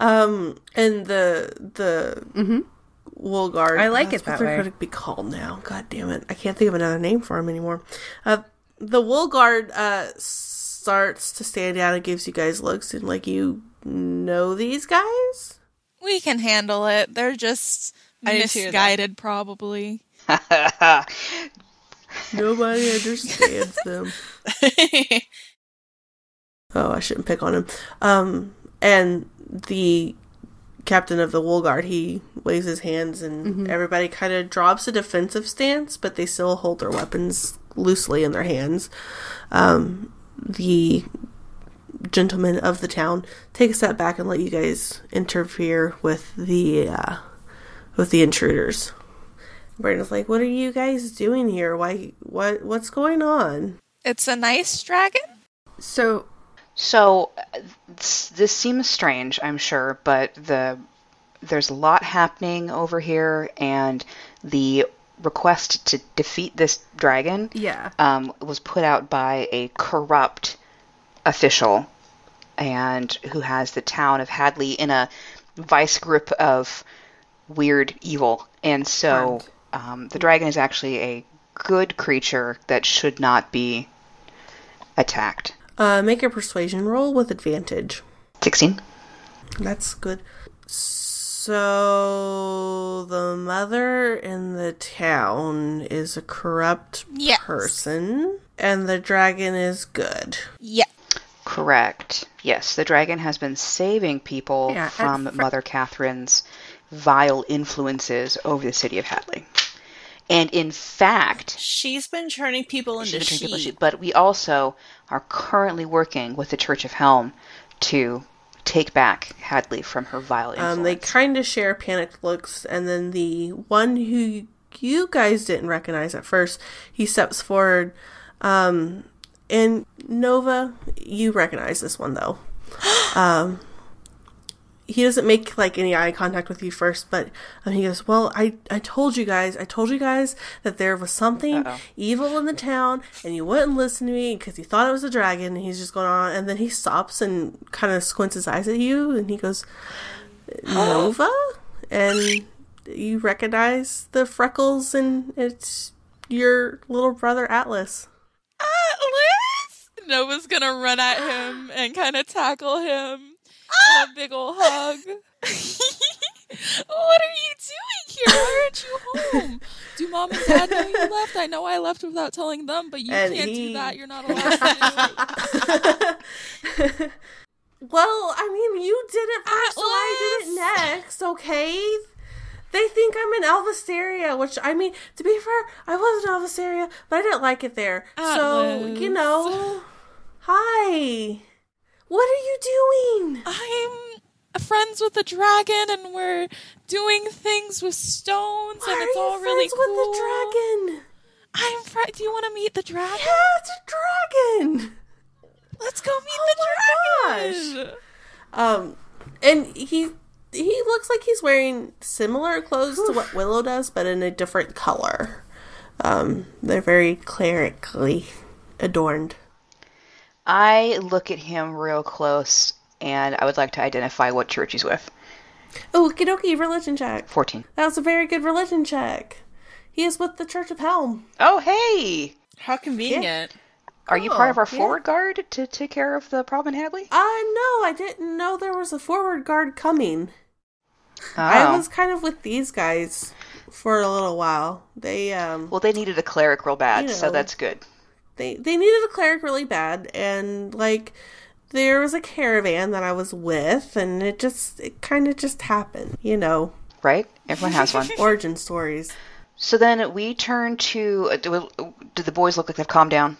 Speaker 5: Um, and the the mhm wool guard.
Speaker 3: I like
Speaker 5: that's
Speaker 3: it
Speaker 5: what
Speaker 3: that
Speaker 5: they're
Speaker 3: way.
Speaker 5: going to be called now. God damn it! I can't think of another name for him anymore. Uh, the wool guard uh starts to stand down and gives you guys looks and like you know these guys.
Speaker 2: We can handle it. They're just
Speaker 1: I didn't hear that.
Speaker 2: misguided, probably. *laughs*
Speaker 5: Nobody understands them. *laughs* Oh, I shouldn't pick on him. Um, and the captain of the wool guard, he waves his hands, and everybody kind of drops a defensive stance, but they still hold their weapons loosely in their hands. Um, the gentlemen of the town take a step back and let you guys interfere with the uh, with the intruders. Brandon's like, "What are you guys doing here? Why? What? What's going on?"
Speaker 2: It's a nice dragon.
Speaker 3: So
Speaker 4: So uh, this, this seems strange, I'm sure, but the there's a lot happening over here, and the request to defeat this dragon
Speaker 3: yeah,
Speaker 4: um, was put out by a corrupt official, and who has the town of Hadley in a vice grip of weird evil, and so um, the dragon is actually a good creature that should not be attacked.
Speaker 5: Uh, make a persuasion roll with advantage.
Speaker 4: Sixteen.
Speaker 5: That's good. So the mother in the town is a corrupt
Speaker 2: Yes.
Speaker 5: person, and the dragon is good.
Speaker 2: Yeah.
Speaker 4: Correct. Yes, the dragon has been saving people
Speaker 3: Yeah,
Speaker 4: from
Speaker 3: fir-
Speaker 4: Mother Catherine's vile influences over the city of Hadley. And in fact,
Speaker 1: She's been turning people into
Speaker 4: been turning people
Speaker 1: sheep.
Speaker 4: but we also are currently working with the Church of Helm to take back Hadley from her vile influence.
Speaker 5: Um, they kind of share panicked looks, and then the one who you guys didn't recognize at first, he steps forward. Um, and Nova, you recognize this one though. *gasps* um, he doesn't make like any eye contact with you first, but um, he goes, "Well, I I told you guys, I told you guys that there was something
Speaker 4: Uh-oh.
Speaker 5: evil in the town, and you wouldn't listen to me because you thought it was a dragon." And he's just going on, and then he stops and kind of squints his eyes at you, and he goes, "Nova," *gasps* and you recognize the freckles, and it's your little brother Atlas.
Speaker 2: Atlas! Nova's gonna run at him and kind of tackle him.
Speaker 1: Ah!
Speaker 2: A big old hug. *laughs* what are you doing here? Why aren't you home? Do mom and dad know you left? I know I left without telling them, but you
Speaker 5: And
Speaker 2: can't
Speaker 5: he-
Speaker 2: do that. You're not allowed to. *laughs*
Speaker 5: Well, I mean, you did it first, so I did it next, okay? They think I'm in Elvisteria, which, I mean, to be fair, I was in Elvisteria, but I didn't like it there. So, you know, hi. What are you doing?
Speaker 2: I'm friends with the dragon, and we're doing things with stones,
Speaker 5: Why
Speaker 2: and it's
Speaker 5: are
Speaker 2: all
Speaker 5: you
Speaker 2: really
Speaker 5: friends
Speaker 2: cool.
Speaker 5: with the dragon?
Speaker 2: I'm fr- Do you want to meet the dragon?
Speaker 5: Yeah, it's a dragon.
Speaker 2: Let's go meet
Speaker 5: Oh
Speaker 2: the
Speaker 5: my
Speaker 2: dragon.
Speaker 5: Um, and he he looks like he's wearing similar clothes to what Willow does, but in a different color. Um, they're very clerically adorned.
Speaker 4: I look at him real close, and I would like to identify what church he's with.
Speaker 5: Oh, okie dokie, religion check.
Speaker 4: 14.
Speaker 5: That was a very good religion check. He is with the Church of Helm.
Speaker 4: Oh, hey!
Speaker 1: How convenient.
Speaker 4: Are you part of our
Speaker 5: yeah.
Speaker 4: forward guard to take care of the problem in Hadley?
Speaker 5: Uh, no, I didn't know there was a forward guard coming.
Speaker 4: Oh.
Speaker 5: I was kind of with these guys for a little while. They, um,
Speaker 4: Well, they needed a cleric real bad,
Speaker 5: You
Speaker 4: so that's good.
Speaker 5: They they needed a cleric really bad and like there was a caravan that I was with and it just it kind of just happened, you know.
Speaker 4: Right? Everyone has one. *laughs*
Speaker 5: Origin stories.
Speaker 4: So then we turn to. uh, Do, do the boys look like they've calmed down?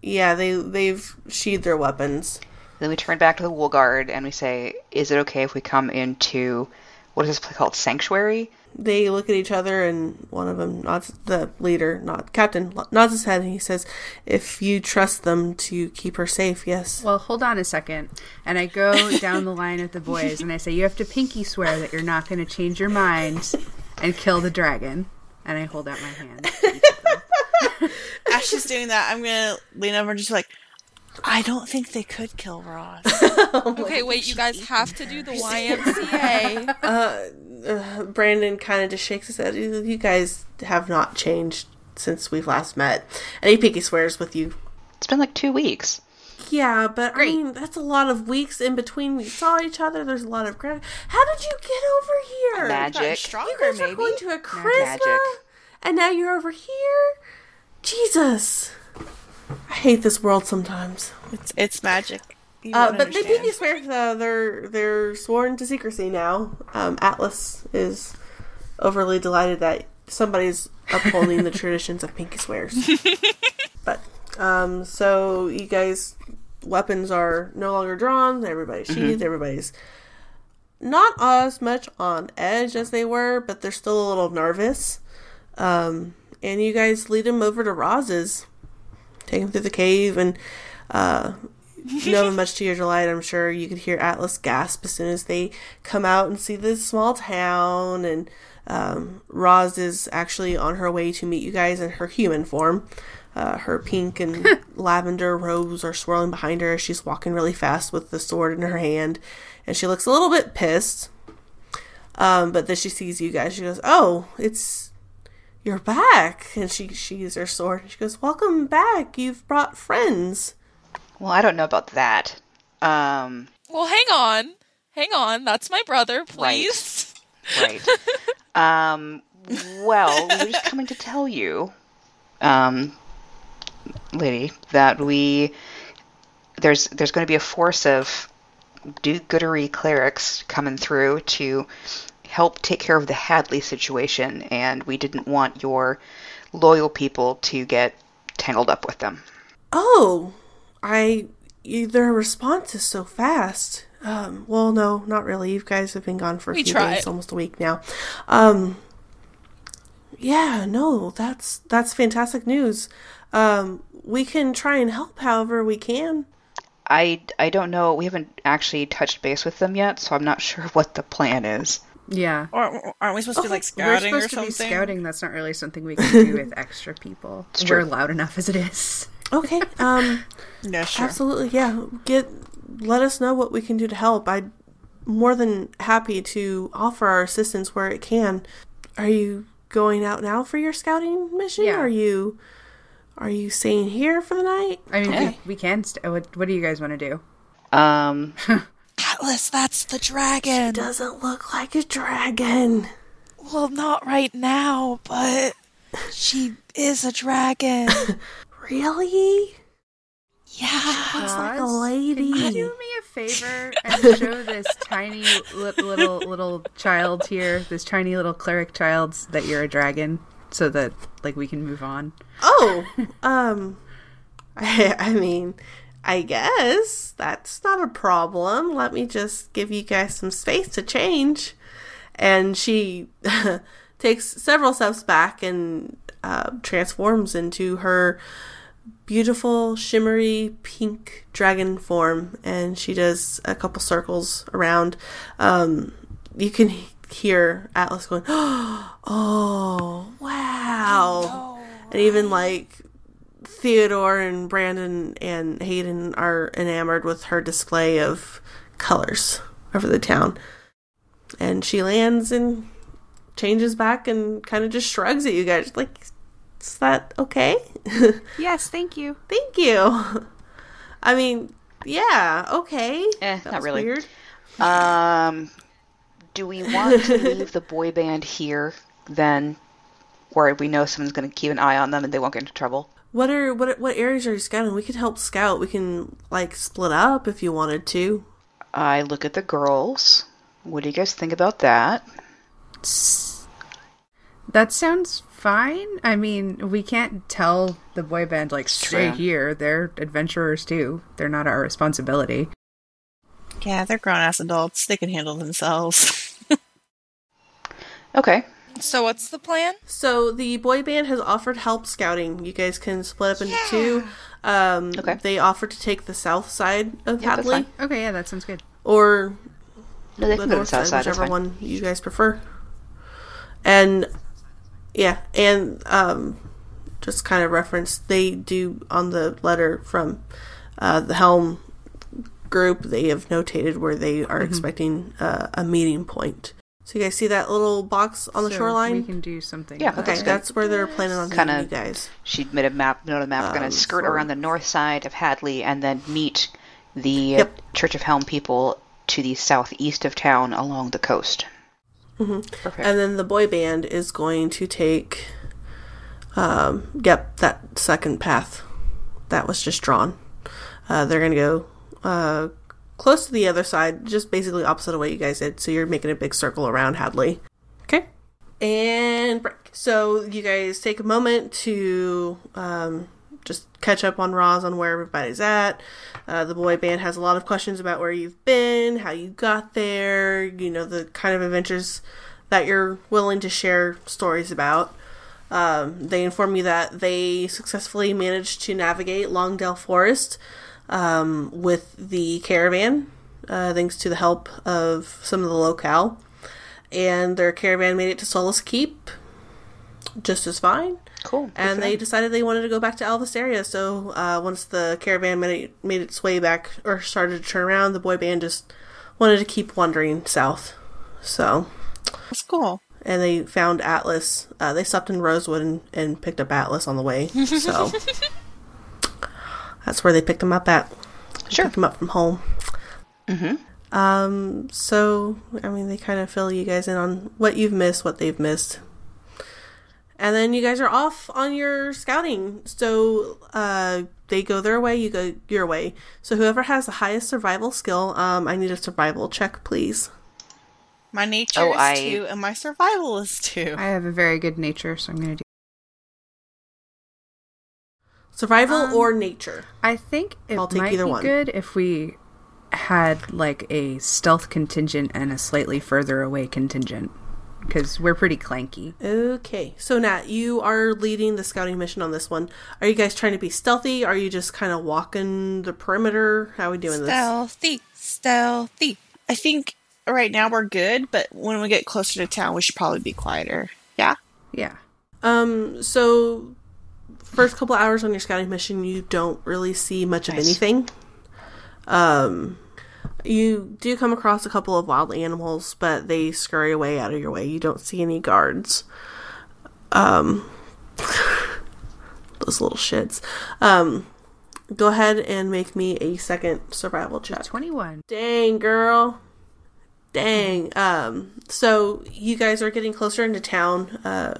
Speaker 5: Yeah, they they've sheathed their weapons.
Speaker 4: Then we turn back to the wool guard and we say, "Is it okay if we come into what is this place called? Sanctuary?"
Speaker 5: They look at each other and one of them nods the leader, not captain, nods his head and he says, "If you trust them to keep her safe, yes."
Speaker 3: Well, hold on a second. And I go down the line with the boys and I say, You have to pinky swear that you're not going to change your mind and kill the dragon. And I hold out my hand. *laughs*
Speaker 1: As she's doing that, I'm gonna lean over and just like, I don't think they could kill Roz. *laughs*
Speaker 2: Okay, wait, you guys have to do the YMCA. *laughs*
Speaker 5: uh, Brandon kind of just shakes his head. You you guys have not changed since we've last met. And he pinky swears with you.
Speaker 4: It's been like two weeks.
Speaker 5: Yeah, but I mean, that's a lot of weeks in between we saw each other. There's a lot of grat. How did you get over here?
Speaker 4: Magic.
Speaker 1: Stronger,
Speaker 5: You guys
Speaker 1: maybe.
Speaker 5: are going to a charisma,
Speaker 4: Magic.
Speaker 5: and now you're over here. Jesus, I hate this world sometimes.
Speaker 1: It's it's magic.
Speaker 5: Uh, but they pinky swear uh, they're they're sworn to secrecy now. Um, Atlas is overly delighted that somebody's upholding the *laughs* traditions of pinky swears. *laughs* but um, so you guys, weapons are no longer drawn. Everybody's sheathed. Everybody's not as much on edge as they were, but they're still a little nervous. Um, and you guys lead him over to Roz's, take him through the cave, and uh, them *laughs* much to your delight, I'm sure you could hear Atlas gasp as soon as they come out and see this small town. And um, Roz is actually on her way to meet you guys in her human form. Uh, her pink and *laughs* lavender robes are swirling behind her as she's walking really fast with the sword in her hand. And she looks a little bit pissed. Um, but then she sees you guys. She goes, "Oh, it's you're back!" And she she uses her sword. She goes, "Welcome back. You've brought friends."
Speaker 4: Well, I don't know about that. Um,
Speaker 2: Well, hang on. Hang on. That's my brother, please.
Speaker 4: right. um, well, we were just coming to tell you, um, lady, that we there's there's going to be a force of do-goodery clerics coming through to help take care of the Hadley situation, and we didn't want your loyal people to get tangled up with them.
Speaker 5: Oh, I their response is so fast. Um, well, no, not really. You guys have been gone for a
Speaker 2: We
Speaker 5: few
Speaker 2: tried.
Speaker 5: days, almost a week now. Um, yeah, no, that's that's fantastic news. Um, we can try and help however we can.
Speaker 4: I, I don't know. We haven't actually touched base with them yet, so I'm not *laughs* sure what the plan is.
Speaker 3: Yeah.
Speaker 1: Or, or aren't we supposed to be like scouting We're
Speaker 3: supposed
Speaker 1: or
Speaker 3: to be scouting. That's not really something we can do with *laughs* extra people.
Speaker 4: true.
Speaker 3: We're loud enough as it is.
Speaker 5: Okay. Um, *laughs*
Speaker 1: Yeah, sure.
Speaker 5: absolutely. Yeah. Get let us know what we can do to help. I'm more than happy to offer our assistance where it can. Are you going out now for your scouting mission?
Speaker 3: Yeah.
Speaker 5: Are you are you staying here for the night?
Speaker 3: I mean,
Speaker 4: Yeah.
Speaker 3: we, we can. St- what, what do you guys want to do?
Speaker 4: Um, *laughs*
Speaker 2: Atlas, that's the dragon.
Speaker 5: She doesn't look like a dragon.
Speaker 2: Well, not right now, but she is a dragon. *laughs*
Speaker 5: Really?
Speaker 2: yeah.
Speaker 5: Looks like a lady.
Speaker 3: Can you do me a favor and show this *laughs* tiny li- little little child here, this tiny little cleric child, that you're a dragon, so that like we can move on.
Speaker 5: Oh, um, I, *laughs* I mean, I guess that's not a problem. Let me just give you guys some space to change. And she *laughs* takes several steps back and uh, transforms into her beautiful, shimmery pink dragon form. And she does a couple circles around. Um, you can he- hear Atlas going, *gasps* Oh, wow. And even like Theodore and Brandon and Hayden are enamored with her display of colors over the town. And she lands and changes back and kind of just shrugs at you guys. Like, is that okay? *laughs*
Speaker 3: Yes, thank you.
Speaker 5: Thank you. I mean, yeah, okay.
Speaker 4: Eh,
Speaker 5: That
Speaker 4: not
Speaker 5: was
Speaker 4: really.
Speaker 5: Weird.
Speaker 4: um, do we want to *laughs* leave the boy band here then, where we know someone's going to keep an eye on them and they won't get into trouble?
Speaker 5: What are what what areas are you scouting? We could help scout. We can like split up if you wanted to.
Speaker 4: I look at the girls. What do you guys think about that?
Speaker 3: That sounds fine. I mean, we can't tell the boy band like stay
Speaker 4: true.
Speaker 3: here. They're adventurers too. They're not our responsibility.
Speaker 1: Yeah, they're grown ass adults. They can handle themselves. *laughs*
Speaker 4: Okay.
Speaker 2: So what's the plan?
Speaker 5: So the boy band has offered help scouting. You guys can split up into two. Um,
Speaker 4: Okay.
Speaker 5: They offered to take the south side of
Speaker 4: Yeah,
Speaker 5: Hadley.
Speaker 3: Okay, yeah, that sounds good.
Speaker 5: or
Speaker 4: No, they
Speaker 5: the
Speaker 4: can the
Speaker 5: north side,
Speaker 4: side.
Speaker 5: Whichever one you guys prefer. And yeah, and um, just kind of reference they do on the letter from uh, the Helm group, they have notated where they are expecting uh, a meeting point. So you guys see that little box on the
Speaker 3: So
Speaker 5: shoreline?
Speaker 3: We can do something.
Speaker 4: Yeah,
Speaker 5: okay,
Speaker 4: That's
Speaker 5: that's, where they're planning on
Speaker 4: Kinda-
Speaker 5: you guys.
Speaker 4: She'd made a map, note on the map. We're going
Speaker 5: Um,
Speaker 4: to skirt
Speaker 5: for-
Speaker 4: around the north side of Hadley and then meet the
Speaker 5: Yep.
Speaker 4: Church of Helm people to the southeast of town along the coast. Perfect.
Speaker 5: And then the boy band is going to take, um, yep, that second path that was just drawn. Uh, they're going to go uh, close to the other side, just basically opposite of what you guys did. So you're making a big circle around Hadley. Okay. And break. So you guys take a moment to um, just catch up on Roz on where everybody's at. Uh, the boy band has a lot of questions about where you've been, how you got there, you know, the kind of adventures that you're willing to share stories about. Um, they inform you that they successfully managed to navigate Longdale Forest um, with the caravan, uh, thanks to the help of some of the locale. And their caravan made it to Solace Keep just as fine.
Speaker 4: cool.
Speaker 5: And they decided they wanted to go back to Elvisteria. So uh, once the caravan made, it, made its way back or started to turn around, the boy band just wanted to keep wandering south. So
Speaker 1: That's cool.
Speaker 5: and they found Atlas. Uh, they stopped in Rosewood and, and picked up Atlas on the way. *laughs* So that's where they picked him up at.
Speaker 4: Sure.
Speaker 5: Picked him up from home. Mm-hmm. Um. So I mean, they kind of fill you guys in on what you've missed, what they've missed, and then you guys are off on your scouting. So uh, they go their way, you go your way. So whoever has the highest survival skill, um, I need a survival check, please.
Speaker 1: My nature
Speaker 4: Oh,
Speaker 1: is
Speaker 4: I-
Speaker 1: two, and my survival is two.
Speaker 3: I have a very good nature, so I'm going to do.
Speaker 5: Survival
Speaker 3: Um,
Speaker 5: or nature.
Speaker 3: I think it
Speaker 5: I'll take
Speaker 3: might
Speaker 5: either
Speaker 3: be
Speaker 5: one.
Speaker 3: good if we had like a stealth contingent and a slightly further away contingent because we're pretty clanky.
Speaker 5: Okay, so Nat, you are leading the scouting mission on this one. Are you guys trying to be stealthy? Are you just kind of walking the perimeter? How are we doing this?
Speaker 2: Stealthy, stealthy.
Speaker 1: I think right now we're good, but when we get closer to town, we should probably be quieter. Yeah.
Speaker 3: Yeah.
Speaker 5: Um, so first couple hours on your scouting mission, you don't really see much of anything. Um, you do come across a couple of wild animals, but they scurry away out of your way. You don't see any guards. Um, *laughs* those little shits. Um, go ahead and make me a second survival check.
Speaker 3: 21.
Speaker 5: Dang, girl. Dang. Um, so you guys are getting closer into town. Uh,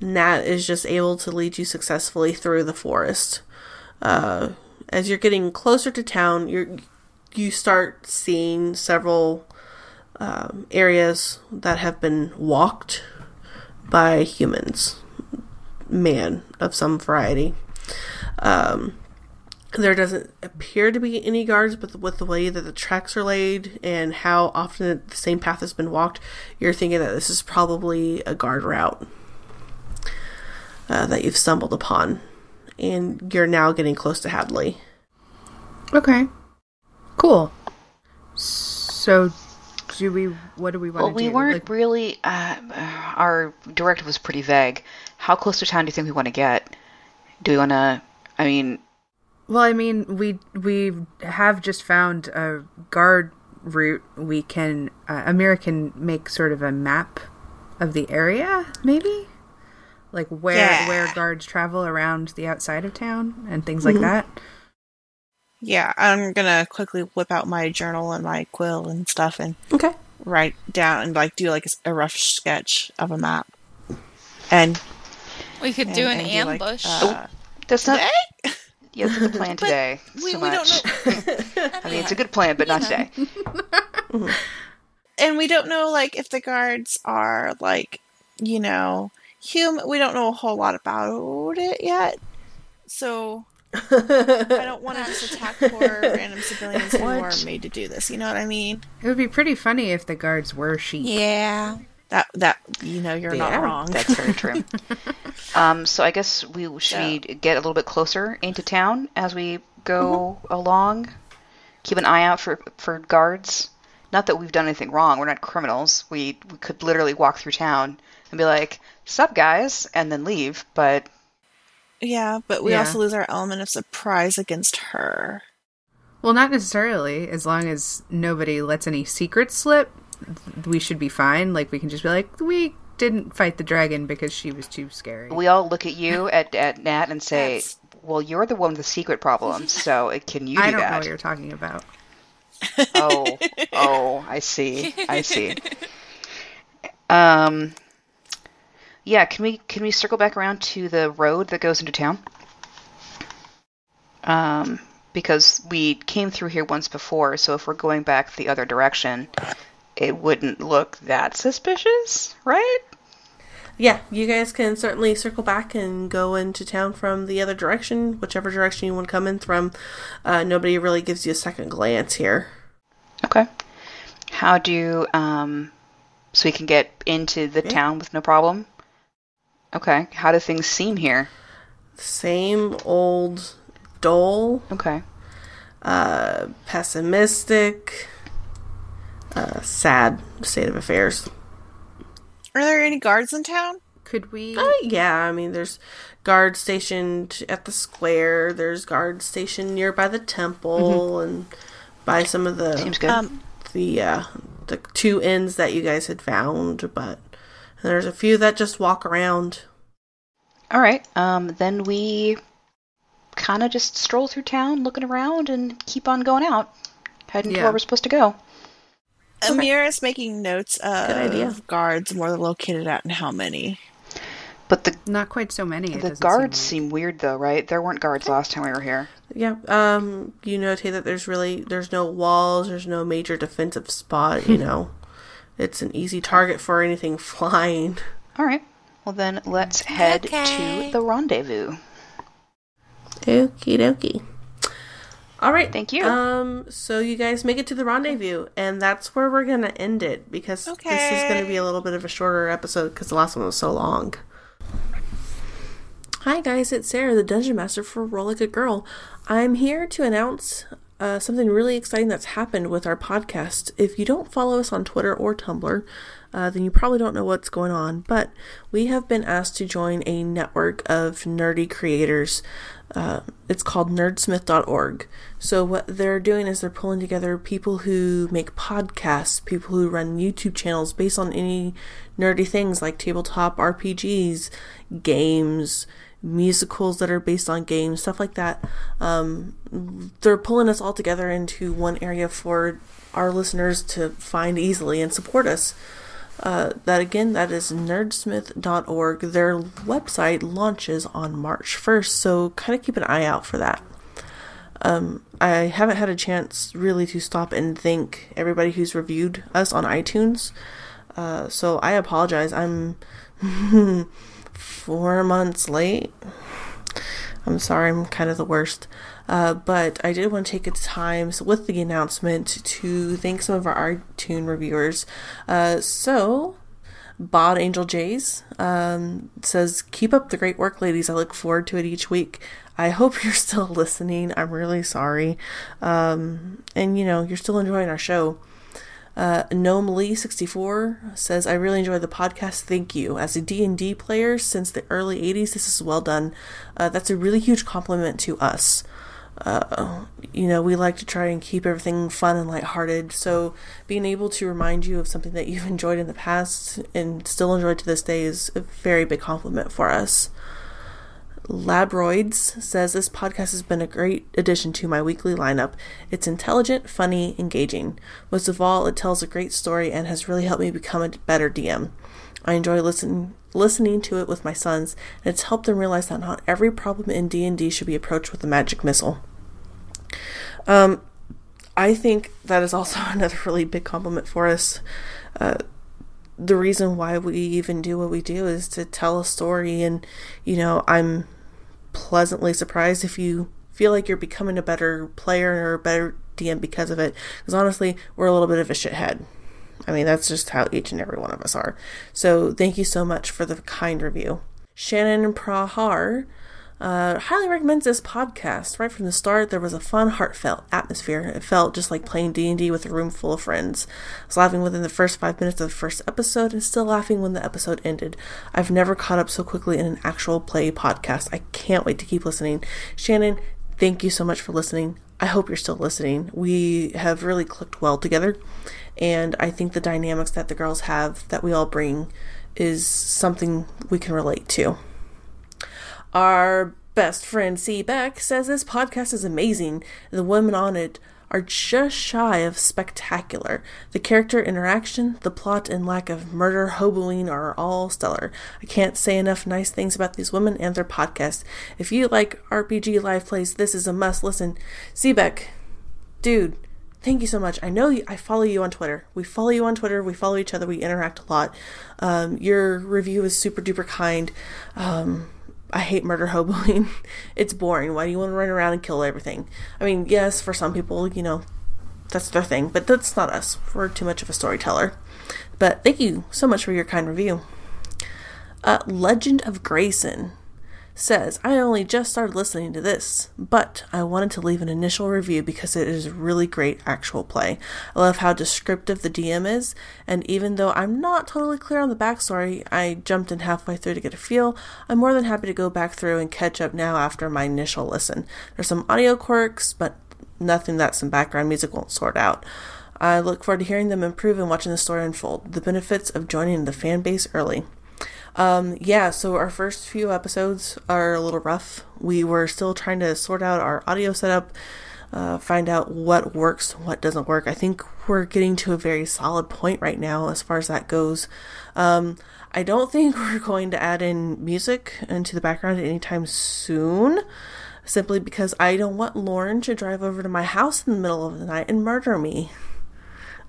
Speaker 5: Nat is just able to lead you successfully through the forest. Uh, as you're getting closer to town, you're you start seeing several um, areas that have been walked by humans, man of some variety. Um, there doesn't appear to be any guards, but with the way that the tracks are laid and how often the same path has been walked, you're thinking that this is probably a guard route uh, that you've stumbled upon. And you're now getting close to Hadley.
Speaker 3: Okay. Cool. So, do we? What do we want
Speaker 4: Well,
Speaker 3: to do?
Speaker 4: Well, we
Speaker 3: do?
Speaker 4: weren't
Speaker 3: Like,
Speaker 4: really. Uh, our directive was pretty vague. How close to town do you think we want to get? Do we want to? I mean,
Speaker 3: well, I mean, we we have just found a guard route. We can uh, Amira can make sort of a map of the area, maybe, like where
Speaker 1: Yeah.
Speaker 3: where guards travel around the outside of town and things like that.
Speaker 1: Yeah, I'm gonna quickly whip out my journal and my quill and stuff and
Speaker 5: Okay.
Speaker 1: write down and like do like a rough sketch of a map. And
Speaker 2: We could
Speaker 1: and-
Speaker 2: do an
Speaker 1: and like,
Speaker 2: ambush.
Speaker 1: uh,
Speaker 4: that's not.
Speaker 1: today?
Speaker 4: Yeah, that's the plan *laughs* today.
Speaker 1: we,
Speaker 4: so
Speaker 1: we
Speaker 4: much.
Speaker 1: don't know. *laughs*
Speaker 4: I mean, it's a good plan, but not today. *laughs*
Speaker 1: and we don't know like if the guards are like you know human we don't know a whole lot about it yet so i don't want to just attack poor random civilians who are made to do this you know what i mean
Speaker 3: It would be pretty funny if the guards were sheep.
Speaker 2: yeah.
Speaker 1: that that you know you're
Speaker 5: Yeah,
Speaker 1: not wrong
Speaker 4: That's very true. *laughs* um, so I guess we should we get a little bit closer into town as we go along. Keep an eye out for for guards. Not that we've done anything wrong. We're not criminals. We we could literally walk through town and be like, "Sup, guys," and then leave. But
Speaker 1: Yeah, but we
Speaker 3: Yeah.
Speaker 1: also lose our element of surprise against her.
Speaker 3: Well, not necessarily. As long as nobody lets any secrets slip, we should be fine. Like we can just be like, we didn't fight the dragon because she was too scary.
Speaker 4: We all look at you *laughs* at, at Nat and say,
Speaker 1: That's-
Speaker 4: "Well, you're the one with the secret problems, *laughs* so can you do
Speaker 3: I don't know what you're talking about.
Speaker 4: oh, oh, I see. I see. *laughs* Um, yeah. Can we can we circle back around to the road that goes into town? Um, because we came through here once before, so if we're going back the other direction, it wouldn't look that suspicious, right?
Speaker 5: Yeah, you guys can certainly circle back and go into town from the other direction, whichever direction you want to come in from. Uh, nobody really gives you a second glance here.
Speaker 4: Okay. How do um, so we can get into the
Speaker 5: Yeah.
Speaker 4: town with no problem? Okay. How do things seem here?
Speaker 5: Same old dull,
Speaker 4: Okay.
Speaker 5: uh, pessimistic, uh, sad state of affairs.
Speaker 1: Are there any guards in town?
Speaker 3: Could we?
Speaker 5: Uh, yeah, I mean, there's guards stationed at the square. There's guards stationed nearby the temple and by some of the
Speaker 4: Seems good.
Speaker 1: Um,
Speaker 5: the uh, the two inns that you guys had found. But there's a few that just walk around.
Speaker 4: All right. Um, then we kind of just stroll through town, looking around, and keep on going out, heading to where we're supposed to go.
Speaker 1: Amira is making notes of
Speaker 5: idea.
Speaker 1: guards where they're located at and how many.
Speaker 4: But the
Speaker 3: Not quite so many.
Speaker 4: the guards
Speaker 3: seem
Speaker 4: seem weird though, right? There weren't guards last time we were here.
Speaker 5: Yeah. Um. You notate that there's really there's no walls. There's no major defensive spot. You *laughs* know, it's an easy target for anything *laughs* flying.
Speaker 4: All right. Well then, let's head to the rendezvous.
Speaker 5: Okie dokie. All right.
Speaker 4: Thank you.
Speaker 5: Um. So you guys make it to the rendezvous, and that's where we're gonna end it because this is gonna be a little bit of a shorter episode because the last one was so long. Hi guys, it's Sarah, the Dungeon Master for Roll Like a Girl. I'm here to announce uh, something really exciting that's happened with our podcast. If you don't follow us on Twitter or Tumblr, uh, then you probably don't know what's going on. But we have been asked to join a network of nerdy creators. Uh, it's called nerdsmith.org. So, what they're doing is they're pulling together people who make podcasts, people who run YouTube channels based on any nerdy things like tabletop RPGs, games, musicals that are based on games, stuff like that. Um, they're pulling us all together into one area for our listeners to find easily and support us. Uh, that again, that is nerdsmith.org. Their website launches on March 1st, so kind of keep an eye out for that. Um, I haven't had a chance really to stop and thank everybody who's reviewed us on iTunes. Uh, so I apologize. I'm *laughs* four months late. I'm sorry, I'm kind of the worst. Uh, but I did want to take a time with the announcement to thank some of our iTunes reviewers. Uh, so, Bod Angel Jays um, says, Keep up the great work, ladies. I look forward to it each week. I hope *laughs* you're still listening. I'm really sorry. Um, and, you know, you're still enjoying our show. Uh, Gnome Lee 64 says, I really enjoy the podcast. Thank you. As a D&D player since the early 80s, this is well done. Uh, that's a really huge compliment to us. Uh, you know, we like to try and keep everything fun and lighthearted. So being able to remind you of something that you've *laughs* enjoyed in the past and still enjoy to this day is a very big compliment for us. Labroids says this podcast has been a great addition to my weekly lineup. It's intelligent, funny, engaging. Most of all, it tells a great story and has really helped me become a better DM. I enjoy listen, listening to it with my sons, and it's helped them realize that not every problem in D&D should be approached with a magic missile. Um, I think that is also *laughs* another really big compliment for us. Uh, the reason why we even do what we do is to tell a story, and you know, I'm pleasantly surprised if you feel like you're becoming a better player or a better DM because of it. Because honestly, we're a little bit of a shithead. I mean, that's just how each and every one of us are. So, thank you so much for the kind review. Shannon Prahar Uh, highly recommends this podcast. Right from the start, there was a fun, heartfelt atmosphere. It felt just like playing D and D with a room full of friends. I was laughing within the first five minutes of the first episode, and still laughing when the episode ended. I've never caught up so quickly in an actual play podcast. I can't wait to keep listening. Shannon, thank you so much for listening. I hope you're still listening. We have really clicked well together, and I think the dynamics that the girls have that we all bring is something we can relate to. Our best friend C. Beck says this podcast is amazing. The women on it are just shy of spectacular. The character interaction, the plot, and lack of murder hoboing are all stellar. I can't say enough nice things about these women and their podcast. If you like RPG live plays, this is a must listen. C Beck, dude, thank you so much. I know you, I follow you on Twitter. We follow you on Twitter. We follow each other. We interact a lot. Um, your review is super duper kind. Um, I hate murder hoboing. *laughs* it's boring. Why do you want to run around and kill everything? I mean, yes, for some people, you know, that's their thing, but that's not us. We're too much of a storyteller. But thank you so much for your kind review. Uh, Legend of Grayson says, I only just started listening to this, but I wanted to leave an initial review because it is really great actual play. I love how descriptive the DM is, and even though I'm not totally clear on the backstory, I jumped in halfway through to get a feel. I'm more than happy to go back through and catch up now after my initial listen. There's some audio quirks, but nothing that some background music won't sort out. I look forward to hearing them improve and watching the story unfold. The benefits of joining the fan base early. Um, yeah, so our first few episodes are a little rough. We were still trying to sort out our audio setup, uh, find out what works, what doesn't work. I think we're getting to a very solid point right now as far as that goes. Um, I don't think *laughs* we're going to add in music into the background anytime soon, simply because I don't want Lauren to drive over to my house in the middle of the night and murder me.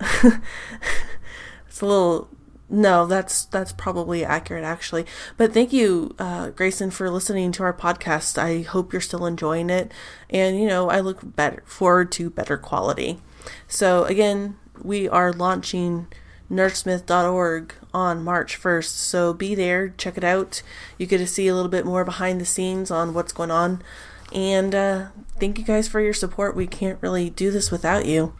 Speaker 5: *laughs* it's a little no, that's that's probably accurate actually. But thank you, uh, Grayson, for listening to our podcast. I hope you're still enjoying it, and you know I look better forward to better quality. So again, we are launching nerdsmith.org on March 1st. So be there, check it out. You get to see a little bit more behind the scenes on what's going on. And uh, thank you guys for your support. We can't really do this without you.